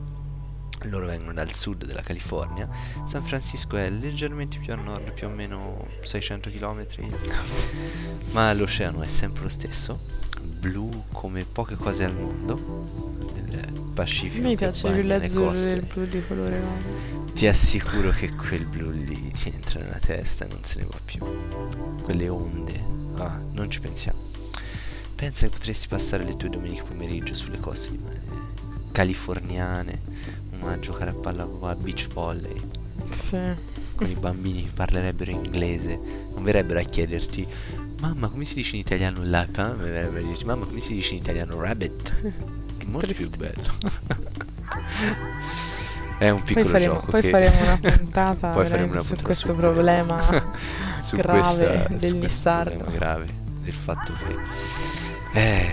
Loro vengono dal sud della California. San Francisco è leggermente più a nord, più o meno 600 km. Ma l'oceano è sempre lo stesso, blu come poche cose al mondo. Il Pacifico Mi piace più l'azzurro coste. del blu di colore nuovo. Ti assicuro che quel blu lì ti entra nella testa e non se ne va più. Quelle onde, ah, non ci pensiamo. Pensa che potresti passare le tue domeniche pomeriggio sulle coste eh, californiane, a giocare a palla a beach volley Sì. con i bambini che parlerebbero inglese, non verrebbero a chiederti mamma come si dice in italiano lapin, ma verrebbero a dirti mamma come si dice in italiano rabbit. È molto più Triste. bello. È un Poi piccolo faremo, gioco poi che faremo una puntata Poi faremo una su puntata questo su problema su grave questa- del su grave del fatto che eh,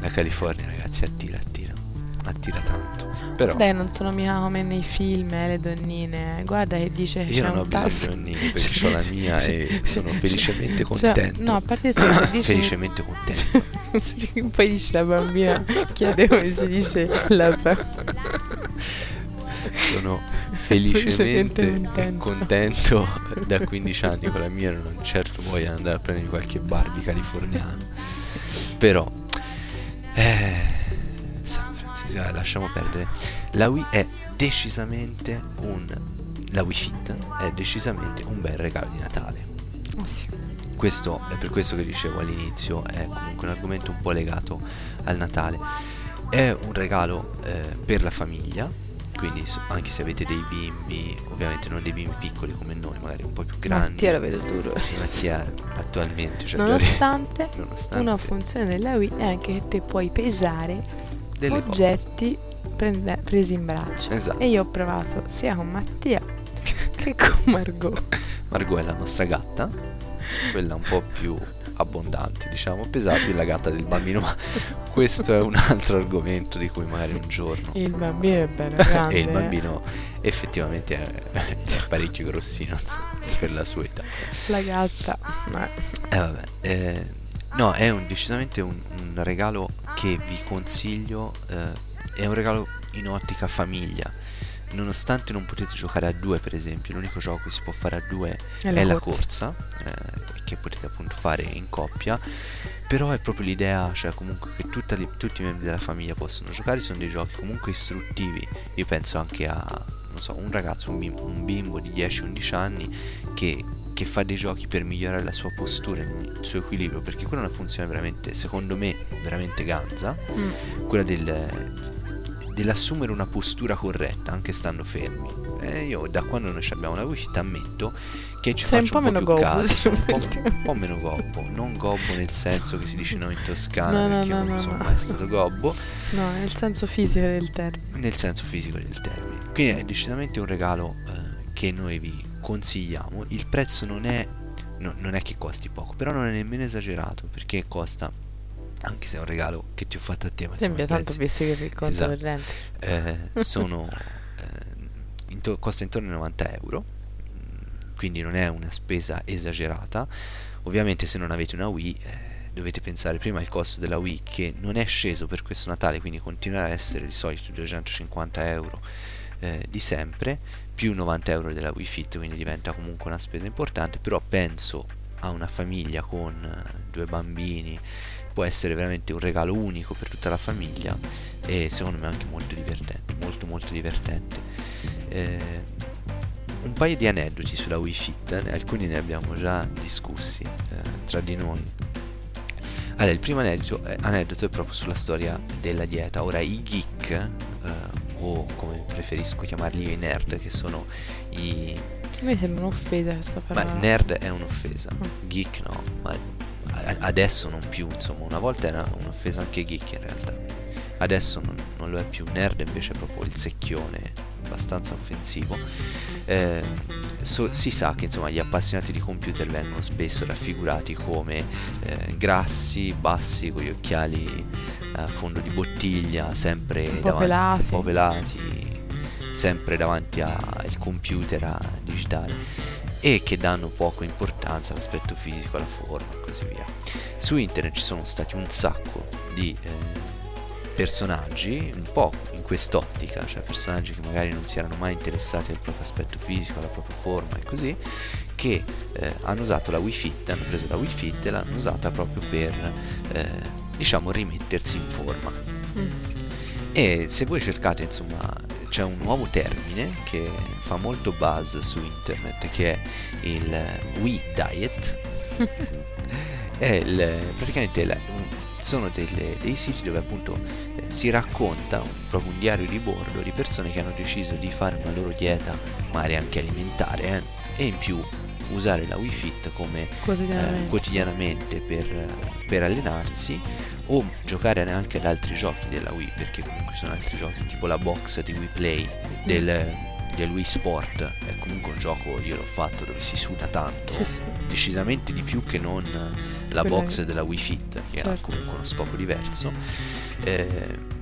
la California ragazzi attira attira. Attira tanto. Però Beh, non sono mica come nei film, eh, le donnine. Guarda che dice io non ho bisogno di donnine perché ho la mia e sono felicemente Cioè, contento. no, a parte se si dice felicemente contento. Poi dice la bambina, chiede come si dice la sono felicemente Felicemente contento da 15 anni con la mia non certo voglio andare a prendere qualche Barbie californiana però eh, San Francisco eh, lasciamo perdere la Wii è decisamente un la Wii Fit è decisamente un bel regalo di Natale Ah, sì. questo è per questo che dicevo all'inizio, è comunque un argomento un po' legato al Natale. È un regalo eh, per la famiglia, quindi anche se avete dei bimbi, ovviamente non dei bimbi piccoli come noi, magari un po' più grandi. Mattia lo vedo duro. Mattia attualmente, cioè Nonostante nonostante una funzione della Wii è anche che te puoi pesare oggetti prende- presi in braccio. Esatto. E io ho provato sia con Mattia che con Margot. Margot è la nostra gatta, quella un po' più abbondante, diciamo, pesabile, la gatta del bambino, ma questo è un altro argomento di cui magari un giorno Il bambino è bello grande. e il eh. bambino effettivamente è, è parecchio grossino per la sua età. La gatta. Ma Eh, vabbè, eh, no, è un- decisamente un, un regalo che vi consiglio, eh, è un regalo in ottica famiglia. Nonostante non potete giocare a due, per esempio, l'unico gioco che si può fare a due è è la corsa. eh, che potete appunto fare in coppia, però è proprio l'idea, cioè comunque che tutta tutti i membri della famiglia possono giocare, sono dei giochi comunque istruttivi, io penso anche a, non so, un ragazzo, un bimbo, un bimbo di 10-11 anni che, che fa dei giochi per migliorare la sua postura, il suo equilibrio, perché quella è una funzione veramente, secondo me, veramente ganza, Mm. quella del dell'assumere una postura corretta anche stando fermi. Eh, io da quando noi ci abbiamo la Wi-Fi ti ammetto che ci Sei un faccio po' un po' meno più gobbo, caso, un po', un po' meno gobbo, non gobbo nel senso che si dice noi in Toscana No, no, perché io no, non no, sono no. mai stato gobbo, No, nel senso fisico del termine. nel senso fisico del termine. Quindi è decisamente un regalo eh, che noi vi consigliamo. Il prezzo non è, no- non è che costi poco, però non è nemmeno esagerato perché costa, anche se è un regalo che ti ho fatto a te, ma Sembra tanto visto che il conto Esatto. corrente. eh, sono eh, into- costa intorno ai 90 euro mm, quindi non è una spesa esagerata ovviamente se non avete una Wii eh, dovete pensare prima al costo della Wii che non è sceso per questo Natale quindi continuerà a essere di solito 250 euro eh, di sempre più 90 euro della Wii Fit quindi diventa comunque una spesa importante però penso a una famiglia con eh, due bambini può essere veramente un regalo unico per tutta la famiglia e secondo me anche molto divertente, molto molto divertente. Eh, un paio di aneddoti sulla Wii Fit, eh, alcuni ne abbiamo già discussi eh, tra di noi. Allora, il primo aneddoto è, aneddoto è proprio sulla storia della dieta. Ora, i geek, eh, o come preferisco chiamarli i nerd, che sono i... A me sembra un'offesa questa Ma parola. nerd è un'offesa, Mm. geek no, ma adesso non più, insomma, una volta era un'offesa anche geek in realtà. Adesso non, non lo è più, nerd invece è proprio il secchione abbastanza offensivo. Eh, so- si sa che insomma gli appassionati di computer vengono spesso raffigurati come eh, grassi, bassi, con gli occhiali a fondo di bottiglia, sempre Un davanti, pelati. un po' pelati, sempre davanti al computer digitale e che danno poco importanza all'aspetto fisico, alla forma e così via. Su internet ci sono stati un sacco di eh, personaggi, un po' in quest'ottica, cioè personaggi che magari non si erano mai interessati al proprio aspetto fisico, alla propria forma e così, che eh, hanno usato la Wii Fit, hanno preso la Wii Fit e l'hanno usata proprio per, eh, diciamo, rimettersi in forma. Mm. E se voi cercate, insomma, c'è un nuovo termine che fa molto buzz su internet che è il Wii Diet. è il, praticamente la, sono delle, dei siti dove appunto eh, si racconta un, proprio un diario di bordo di persone che hanno deciso di fare una loro dieta, magari anche alimentare, eh, e in più usare la Wii Fit come Quotidianamente. eh, quotidianamente per, per allenarsi o giocare anche ad altri giochi della Wii perché comunque ci sono altri giochi tipo la box di Wii Play del, del Wii Sport è comunque un gioco io l'ho fatto dove si suda tanto Sì, sì. decisamente di più che non la Quella box che- della Wii Fit che ha Certo. comunque uno scopo diverso eh,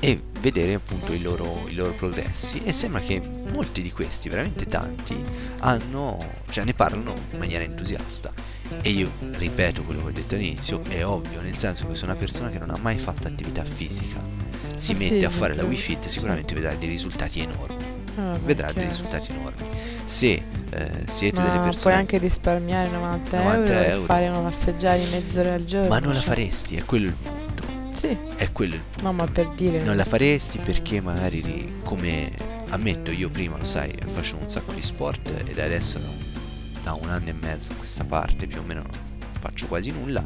e vedere appunto i loro, i loro progressi. E sembra che molti di questi, veramente tanti, hanno, cioè ne parlano in maniera entusiasta. E io ripeto quello che ho detto all'inizio, è ovvio, nel senso che se una persona che non ha mai fatto attività fisica. Si Ah, mette sì, a fare la Wii Fit sicuramente vedrà dei risultati enormi. Ah, vedrà dei risultati enormi. Se eh, siete Ma delle puoi persone anche risparmiare 90, 90 euro, euro. fare una passeggiata di mezz'ora al giorno. ma non la cioè. faresti è quello il punto Sì, è quello il punto no, ma per dire. non la faresti perché magari ri- come ammetto io prima lo sai facevo un sacco di sport ed adesso da un anno e mezzo a questa parte più o meno non faccio quasi nulla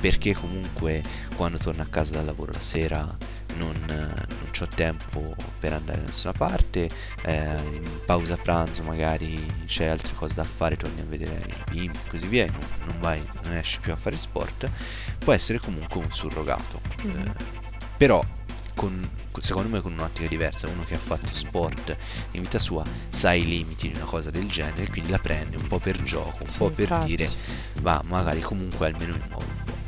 perché comunque quando torno a casa dal lavoro la sera non, non ho tempo per andare da nessuna parte eh, in pausa pranzo magari c'è altre cose da fare torni a vedere i bimbi e così via non, non vai non esci più a fare sport può essere comunque un surrogato Mhm. eh, però con, secondo me con un'ottica diversa uno che ha fatto sport in vita sua sa i limiti di una cosa del genere quindi la prende un po' per gioco un Sì, po' per infatti. dire va magari comunque almeno mi muovo un po'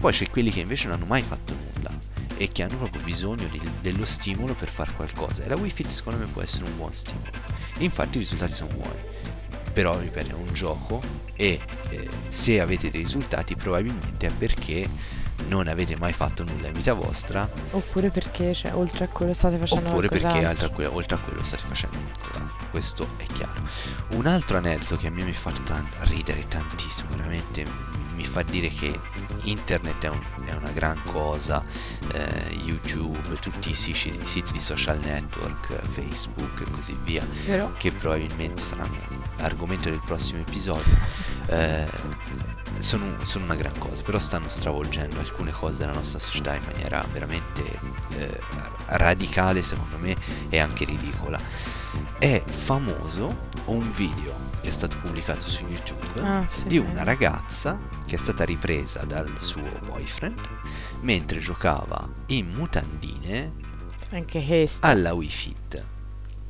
poi c'è quelli che invece non hanno mai fatto nulla e che hanno proprio bisogno di- dello stimolo per fare qualcosa. E la Wii Fit secondo me può essere un buon stimolo. Infatti i risultati sono buoni. Però ripeto è un gioco e eh, se avete dei risultati probabilmente è perché non avete mai fatto nulla in vita vostra. Oppure perché, cioè, oltre a quello state facendo oppure perché altre a que- oltre a quello state facendo qualcos'altro. questo è chiaro. Un altro aneddoto che a me mi fa tan- ridere tantissimo veramente mi fa dire che internet è, un- è una gran cosa eh, youtube tutti i siti, i siti di social network facebook e così via Però, che probabilmente saranno argomento del prossimo episodio, eh, sono, sono una gran cosa, però stanno stravolgendo alcune cose della nostra società in maniera veramente eh, radicale secondo me e anche ridicola. È famoso un video che è stato pubblicato su YouTube Ah, sì, di una ragazza che è stata ripresa dal suo boyfriend mentre giocava in mutandine alla Wii Fit.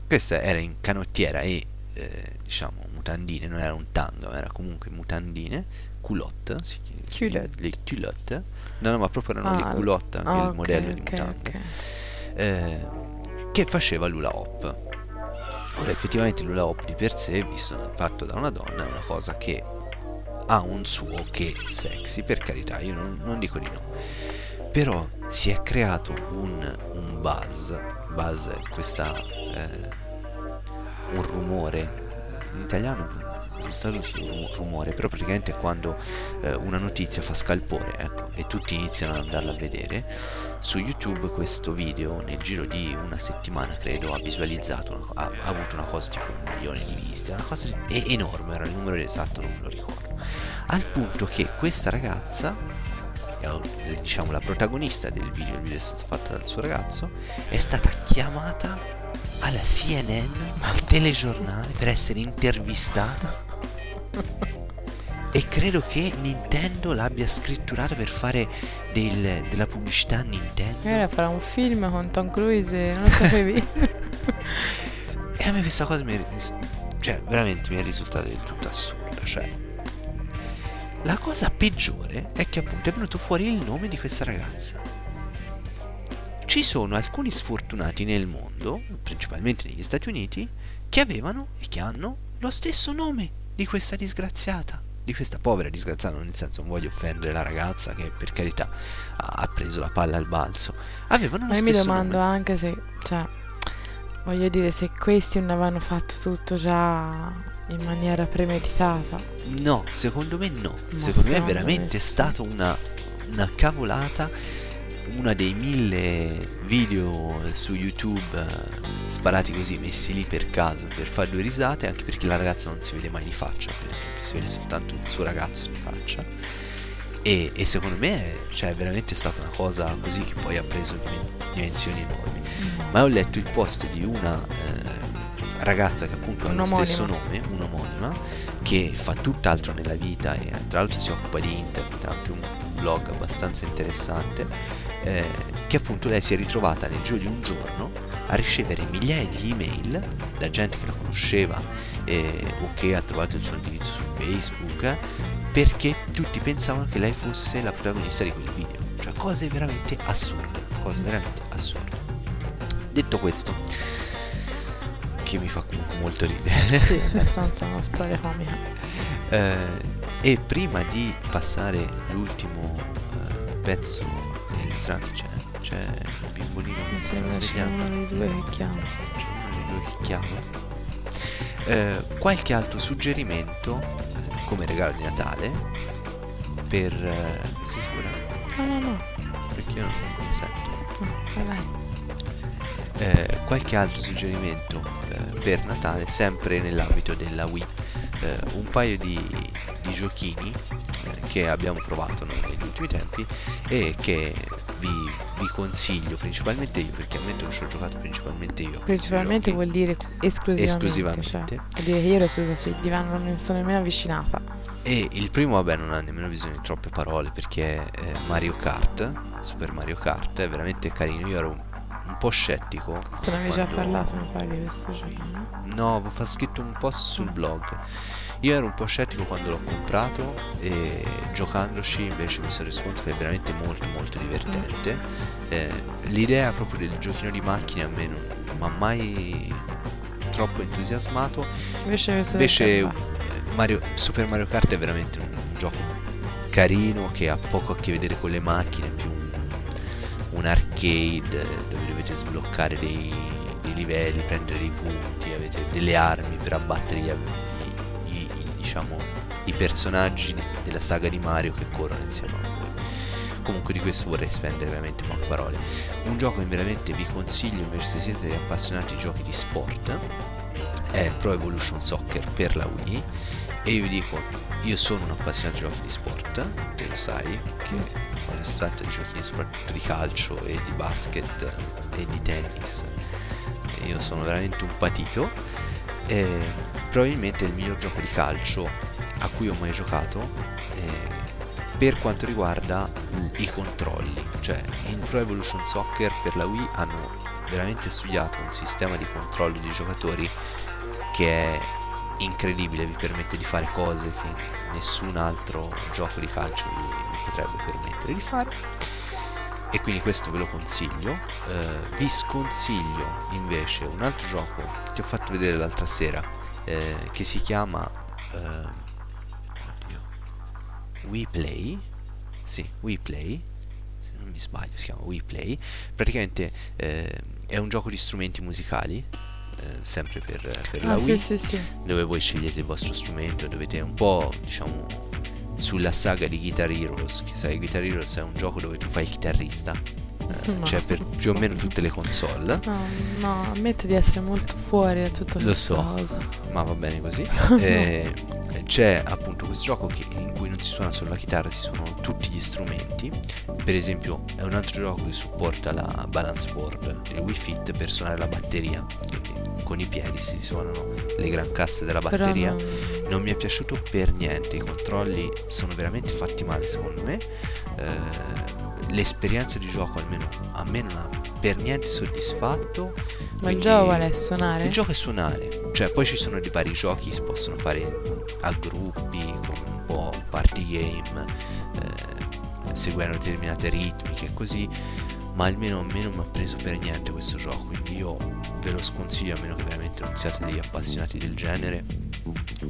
Questa era in canottiera e eh, diciamo mutandine, non era un tango, era comunque mutandine, culotte, si Culotte. le culotte. No, no, ma proprio erano Ah, le culotte, Ah, il ok, modello di ok, mutande. ok. eh, che faceva l'ula hop. Ora effettivamente l'ula hop di per sé, visto fatto da una donna, è una cosa che ha un suo che sexy, per carità, io non, non dico di no. Però si è creato un, un buzz, buzz è questa, eh, un rumore, in italiano traduce rum- rumore, però praticamente è quando eh, una notizia fa scalpore, ecco, e tutti iniziano ad andarla a vedere. Su YouTube questo video nel giro di una settimana credo ha visualizzato, una ha, ha avuto una cosa tipo un milione di viste, una cosa è enorme, era il numero esatto, non me lo ricordo. Al punto che questa ragazza, diciamo la protagonista del video, il video è stato fatto dal suo ragazzo, è stata chiamata alla CNN, al telegiornale, per essere intervistata. E credo che Nintendo l'abbia scritturata per fare del- della pubblicità a Nintendo. Era farà un film con Tom Cruise, e non lo sapevi? E a me questa cosa mi è, cioè, veramente mi è risultata del tutto assurda. Cioè, la cosa peggiore è che appunto è venuto fuori il nome di questa ragazza. ci sono alcuni sfortunati nel mondo, principalmente negli Stati Uniti, che avevano e che hanno lo stesso nome di questa disgraziata, di questa povera disgraziata, nel senso non voglio offendere la ragazza che per carità ha, preso la palla al balzo, avevano Ma io mi domando nome. anche se, cioè, voglio dire, se questi non avevano fatto tutto già in maniera premeditata. No, secondo me no. Ma secondo me è secondo veramente me sì. stata una, una cavolata. Una dei mille video su YouTube eh, sparati così, messi lì per caso per fare due risate, anche perché la ragazza non si vede mai di faccia, per esempio, si vede soltanto il suo ragazzo di faccia. E, e secondo me cioè, è veramente stata una cosa così che poi ha preso dimen- dimensioni enormi. Ma ho letto il post di una eh, ragazza che appunto ha lo stesso nome, un'omonima, che fa tutt'altro nella vita e tra l'altro si occupa di internet, ha anche un blog abbastanza interessante, eh, che appunto lei si è ritrovata nel giro di un giorno a ricevere migliaia di email da gente che la conosceva eh, o che ha trovato il suo indirizzo su Facebook perché tutti pensavano che lei fosse la protagonista di quel video. Cioè cose veramente assurde, cose veramente assurde. Detto questo, che mi fa comunque molto ridere. Sì, è abbastanza una storia comica. Eh, e prima di passare l'ultimo eh, pezzo Sraki c'è, c'è il bimbolino che si sta sembra c'è svegliando. uno dei due che chiama. C'è uno dei due che chiama. Eh, qualche altro suggerimento eh, come regalo di Natale per... Eh, sei sicura? No, no, no. Perché io non lo sento. no vai, vai. Eh, qualche altro suggerimento eh, per Natale, sempre nell'ambito della Wii. Eh, un paio di, di giochini eh, che abbiamo provato negli ultimi tempi e che vi, vi consiglio principalmente io, perché ammetto che ci ho giocato principalmente io. a Principalmente vuol dire esclusivamente. Esclusivamente. Cioè, vuol dire che io ero scusa sui divani, non mi sono nemmeno avvicinata. E il primo, vabbè, non ha nemmeno bisogno di troppe parole perché è Mario Kart, Super Mario Kart, è veramente carino. Io ero un, un po' scettico. Questo ne avevi già parlato, mi pare, di questo gioco, no? Fa- scritto un post sul blog. Io ero un po' scettico quando l'ho comprato e giocandoci invece mi sono reso conto che è veramente molto molto divertente. Eh, l'idea proprio del giochino di macchine a me non mi ha mai troppo entusiasmato. Invece Invece eh. Mario- Super Mario Kart è veramente un, un gioco carino che ha poco a che vedere con le macchine, più un, arcade dove dovete sbloccare dei, dei livelli, prendere dei punti, avete delle armi per abbattere gli, i, i- i- diciamo, i personaggi de- della saga di Mario che corrono insieme a voi. Comunque di questo vorrei spendere veramente poche parole. Un gioco che veramente vi consiglio invece se siete appassionati di giochi di sport è Pro Evolution Soccer per la Wii e io vi dico, io sono un appassionato di giochi di sport, te lo sai, che tratta di giochi soprattutto di calcio e di basket e di tennis, io sono veramente un patito. E probabilmente il miglior gioco di calcio a cui ho mai giocato eh, per quanto riguarda i controlli, cioè in Pro Evolution Soccer per la Wii hanno veramente studiato un sistema di controlli dei giocatori che è incredibile, vi permette di fare cose che nessun altro gioco di calcio vi, potrebbe permettere di fare. E quindi questo ve lo consiglio. Eh, vi sconsiglio invece un altro gioco che ho fatto vedere l'altra sera, eh, che si chiama eh, We Play. Sì, We Play. Se non mi sbaglio, si chiama We Play. Praticamente eh, è un gioco di strumenti musicali. Eh, sempre per, per la Ah, Wii sì, sì, sì. dove voi scegliete il vostro strumento, dovete un po', diciamo, sulla saga di Guitar Heroes, che sai, Guitar Heroes è un gioco dove tu fai il chitarrista, eh, No. cioè per più o meno tutte le console, No, no, ammetto di essere molto fuori da tutto Lo so. cosa. ma va bene così. Eh, c'è appunto questo gioco che- in cui non si suona solo la chitarra, si suonano tutti gli strumenti. Per esempio, è un altro gioco che supporta la balance board, il Wii Fit per suonare la batteria. Quindi con i piedi si suonano le gran casse della batteria. non- non mi è piaciuto per niente, i controlli sono veramente fatti male secondo me, Eh, l'esperienza di gioco almeno a me non ha per niente soddisfatto. Ma il gioco qual è? Suonare? Il gioco è suonare, cioè poi ci sono dei vari giochi che si possono fare a gruppi, con un po' party game, eh, seguendo determinate ritmiche e così, ma almeno a me non mi ha preso per niente questo gioco, quindi io ve lo sconsiglio a meno che veramente non siate degli appassionati del genere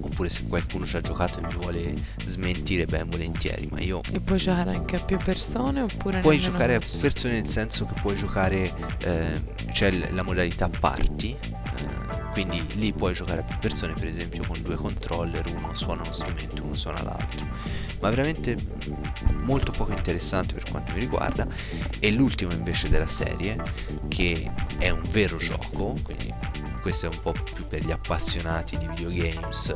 oppure se qualcuno ci ha giocato e mi vuole smentire ben volentieri ma io E puoi giocare anche a più persone oppure puoi giocare a questo? persone nel senso che puoi giocare eh, c'è l- la modalità party eh, quindi lì puoi giocare a più persone per esempio con due controller uno suona uno strumento uno suona l'altro ma veramente molto poco interessante per quanto mi riguarda e l'ultimo invece della serie che è un vero gioco quindi questo è un po' più per gli appassionati di videogames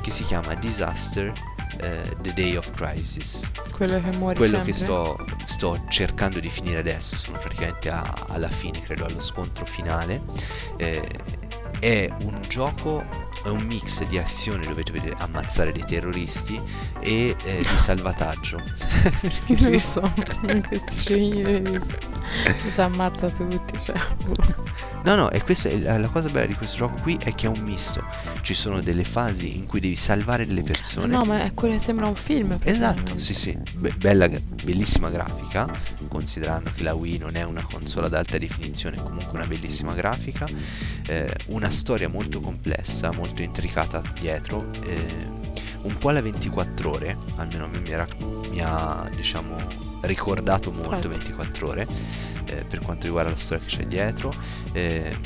che si chiama Disaster eh, The Day of Crisis Quello che muore quello sempre. che sto, sto cercando di finire adesso, sono praticamente a- alla fine, credo allo scontro finale. Eh, è un gioco, è un mix di azione dove dovete ammazzare dei terroristi e eh, di salvataggio. Perché Non lo so, in questi televisivi si ammazza tutti, cioè, boh. No, no, e questa è la, la cosa bella di questo gioco qui è che è un misto. Ci sono delle fasi in cui devi salvare delle persone. No, ma è quello che sembra un film. Esatto, sì sì, Be- bella, bellissima grafica, considerando che la Wii non è una console ad alta definizione, comunque una bellissima grafica, eh, una storia molto complessa, molto intricata dietro, eh, un po' alla 24 ore, almeno mi, era- mi ha diciamo ricordato molto Certo. 24 ore eh, per quanto riguarda la storia che c'è dietro, eh,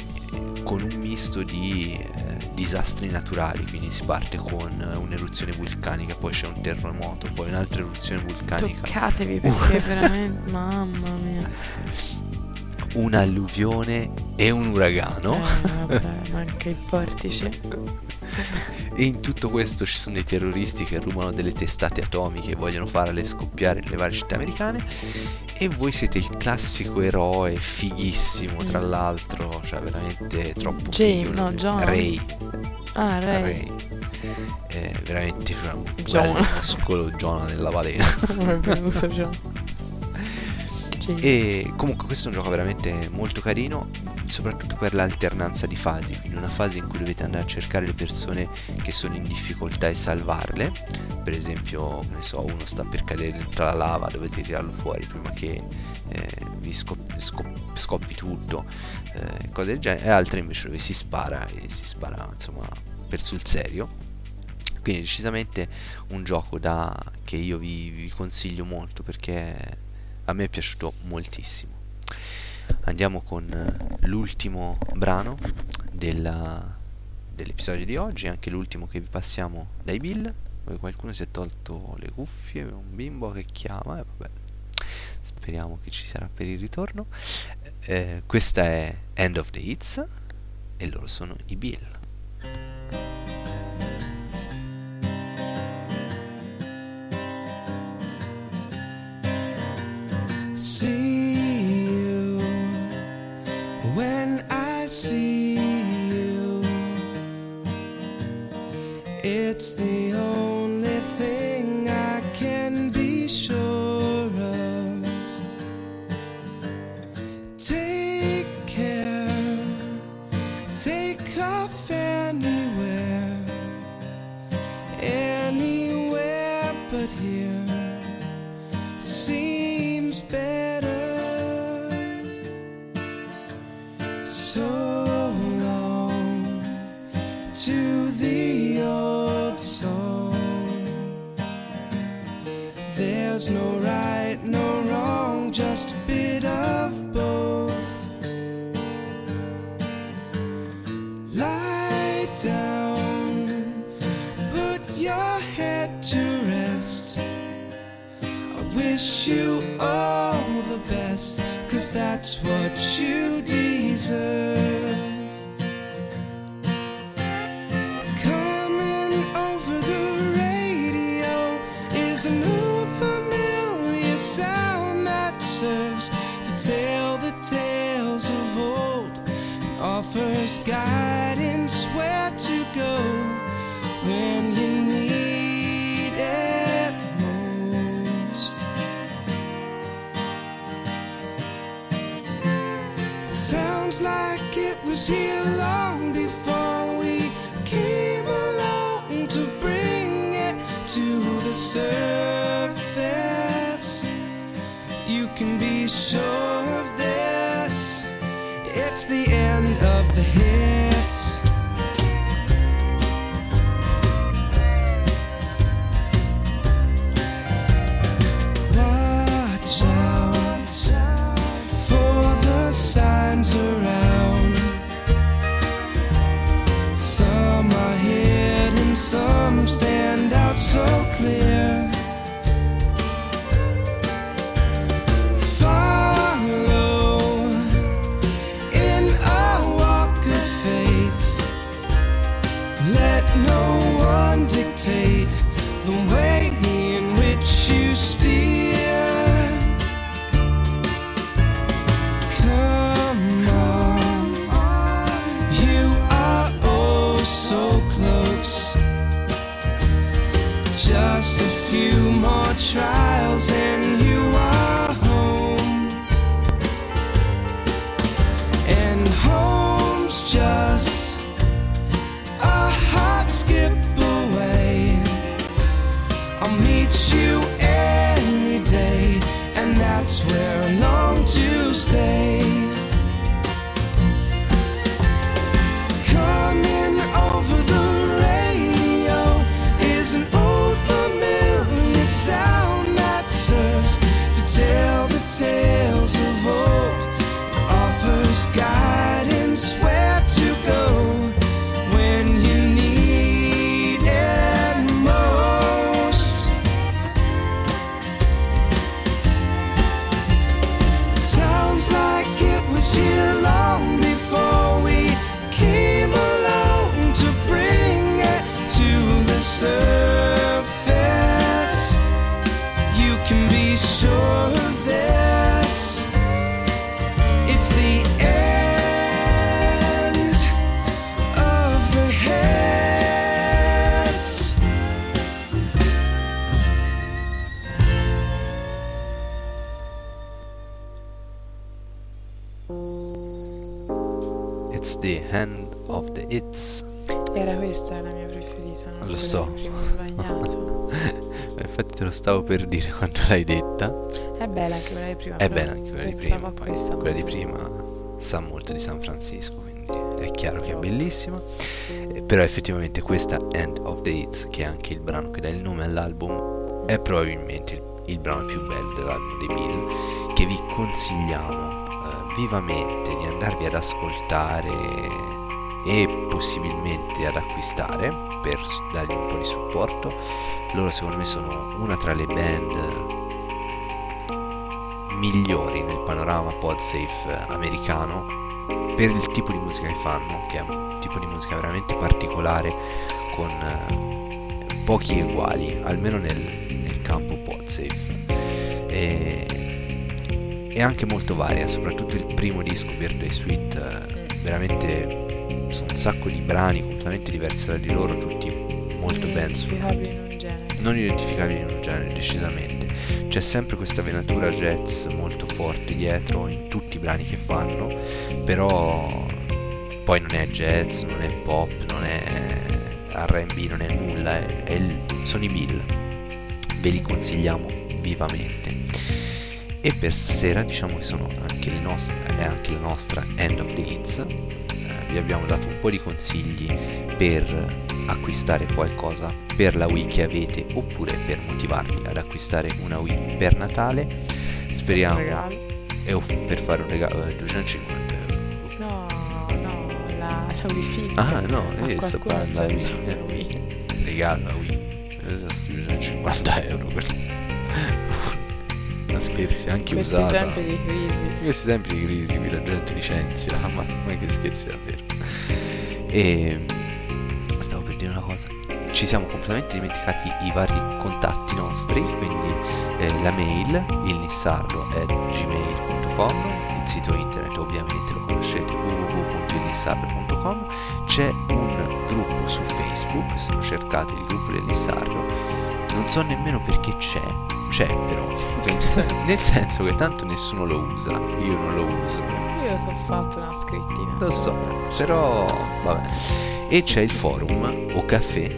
con un misto di eh, disastri naturali, quindi si parte con un'eruzione vulcanica, poi c'è un terremoto, poi un'altra eruzione vulcanica, Toccatevi perché veramente, mamma mia. un'alluvione e un uragano. Eh, vabbè, ma anche il portice. E in tutto questo ci sono dei terroristi che rubano delle testate atomiche e vogliono farle scoppiare nelle varie città americane. E voi siete il classico eroe fighissimo, tra Mm. l'altro, cioè veramente troppo figo. no, John. Ray. Ah, Ray. Ray. Eh, veramente cioè, un John. muscolo Jonah nella balena. Già. E comunque questo è un gioco veramente molto carino, soprattutto per l'alternanza di fasi, quindi una fase in cui dovete andare a cercare le persone che sono in difficoltà e salvarle. Per esempio, ne so, uno sta per cadere dentro la lava, dovete tirarlo fuori prima che eh, vi scop- scop- scoppi tutto, eh, cose del genere, e altre invece dove si spara e si spara insomma per sul serio. Quindi decisamente un gioco da, che io vi, vi consiglio molto perché a me è piaciuto moltissimo. Andiamo con eh, l'ultimo brano della- dell'episodio di oggi, anche l'ultimo che vi passiamo dai Bill, dove qualcuno si è tolto le cuffie, un bimbo che chiama, e vabbè, speriamo che ci sarà per il ritorno. Eh, questa è End of the Hits e loro sono i Bill. you can be sure of this. It's the end. Of the hits. Era questa la mia preferita, non Lo so. Infatti te lo stavo per dire quando l'hai detta. È bella anche quella di prima. È bella anche quella di prima. Poi quella di prima sa molto di San Francisco, quindi è chiaro che è bellissima. Eh, Però effettivamente questa End of the Hits, che è anche il brano che dà il nome all'album, è probabilmente il, il brano più bello dell'album dei Bill, che vi consigliamo eh, vivamente di andarvi ad ascoltare e possibilmente ad acquistare per dargli un po' di supporto. Loro secondo me sono una tra le band migliori nel panorama podsafe eh, americano per il tipo di musica che fanno, che è un tipo di musica veramente particolare con eh, pochi eguali, almeno nel, nel campo podsafe. E, è anche molto varia, soprattutto il primo disco, Birthday Suite, eh, veramente sono un sacco di brani completamente diversi tra di loro, tutti molto ben suonati non identificabili in un genere, decisamente. C'è sempre questa venatura jazz molto forte dietro in tutti i brani che fanno, però poi non è jazz, non è pop, non è RB, non è nulla, è, è il- sono i Bill. Ve li consigliamo vivamente. E per stasera diciamo che sono anche le nostre, è anche la nostra End of the Hits. Eh, vi abbiamo dato un po' di consigli per acquistare qualcosa per la Wii che avete oppure per motivarvi ad acquistare una Wii per Natale. Speriamo e off- per fare un regalo di 250 euro. No, no, la, la wifi. Ah no, eh, di bisogno Wii. Wii. Eh, Regalo la Wii. Cosa sti 250 euro quello. Scherzi, anche Questi usata. tempi di crisi. In questi tempi di crisi qui la gente licenzia, ma ma che scherzi davvero. E stavo per dire una cosa. Ci siamo completamente dimenticati i vari contatti nostri, quindi eh, la mail, il nissardo at gmail.com, il sito internet ovviamente lo conoscete www.ilnissardo.com, c'è un gruppo su Facebook, se lo cercate il gruppo del Nissardo, non so nemmeno perché c'è, c'è però, nel senso che tanto nessuno lo usa, io non lo uso, Io ho fatto una scrittina. lo so, però vabbè. E c'è il forum o caffè,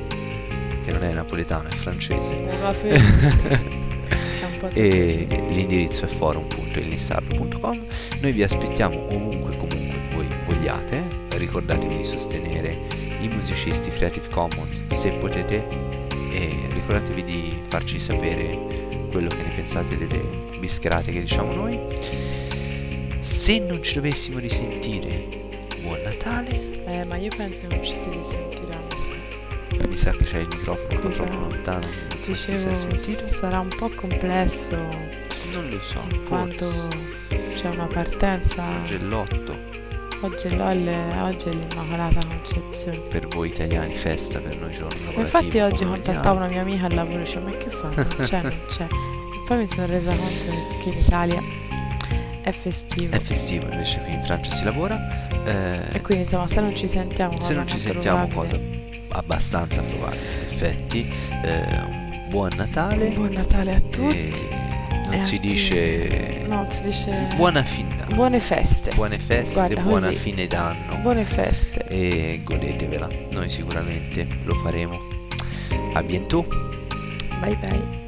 che non è napoletano, è francese. E l'indirizzo è forum.ilnissardo.com. Noi vi aspettiamo ovunque comunque voi vogliate. Ricordatevi di sostenere i musicisti Creative Commons se potete e ricordatevi di farci sapere quello che ne pensate delle bischerate che diciamo noi. Se non ci dovessimo risentire, buon Natale. Eh, ma io penso non ci si risentirà, mi sa. mi sa che c'hai il microfono Scusa. troppo lontano, Dicevo, sei sentito. sarà un po' complesso Non lo so, quanto c'è una partenza. Oggi è, l'Olle- oggi è l'Immacolata Concezione. Per voi italiani festa, per noi giorno lavorativo. Infatti oggi contattavo una mia amica al lavoro e dicevo ma che fa? Non c'è, non c'è. E poi mi sono resa conto che in Italia è festivo. È festivo, invece qui in Francia si lavora. eh, E quindi insomma se non ci sentiamo... se cosa non ci sentiamo cosa abbastanza probabile, in effetti. eh, un buon Natale. Buon Natale a tutti. non si anche- dice No, si dice... buona fin d'anno. Buone feste. Buone feste, Guarda, buona così. fine d'anno. Buone feste. e godetevela. Noi sicuramente lo faremo. A bientôt. Bye bye.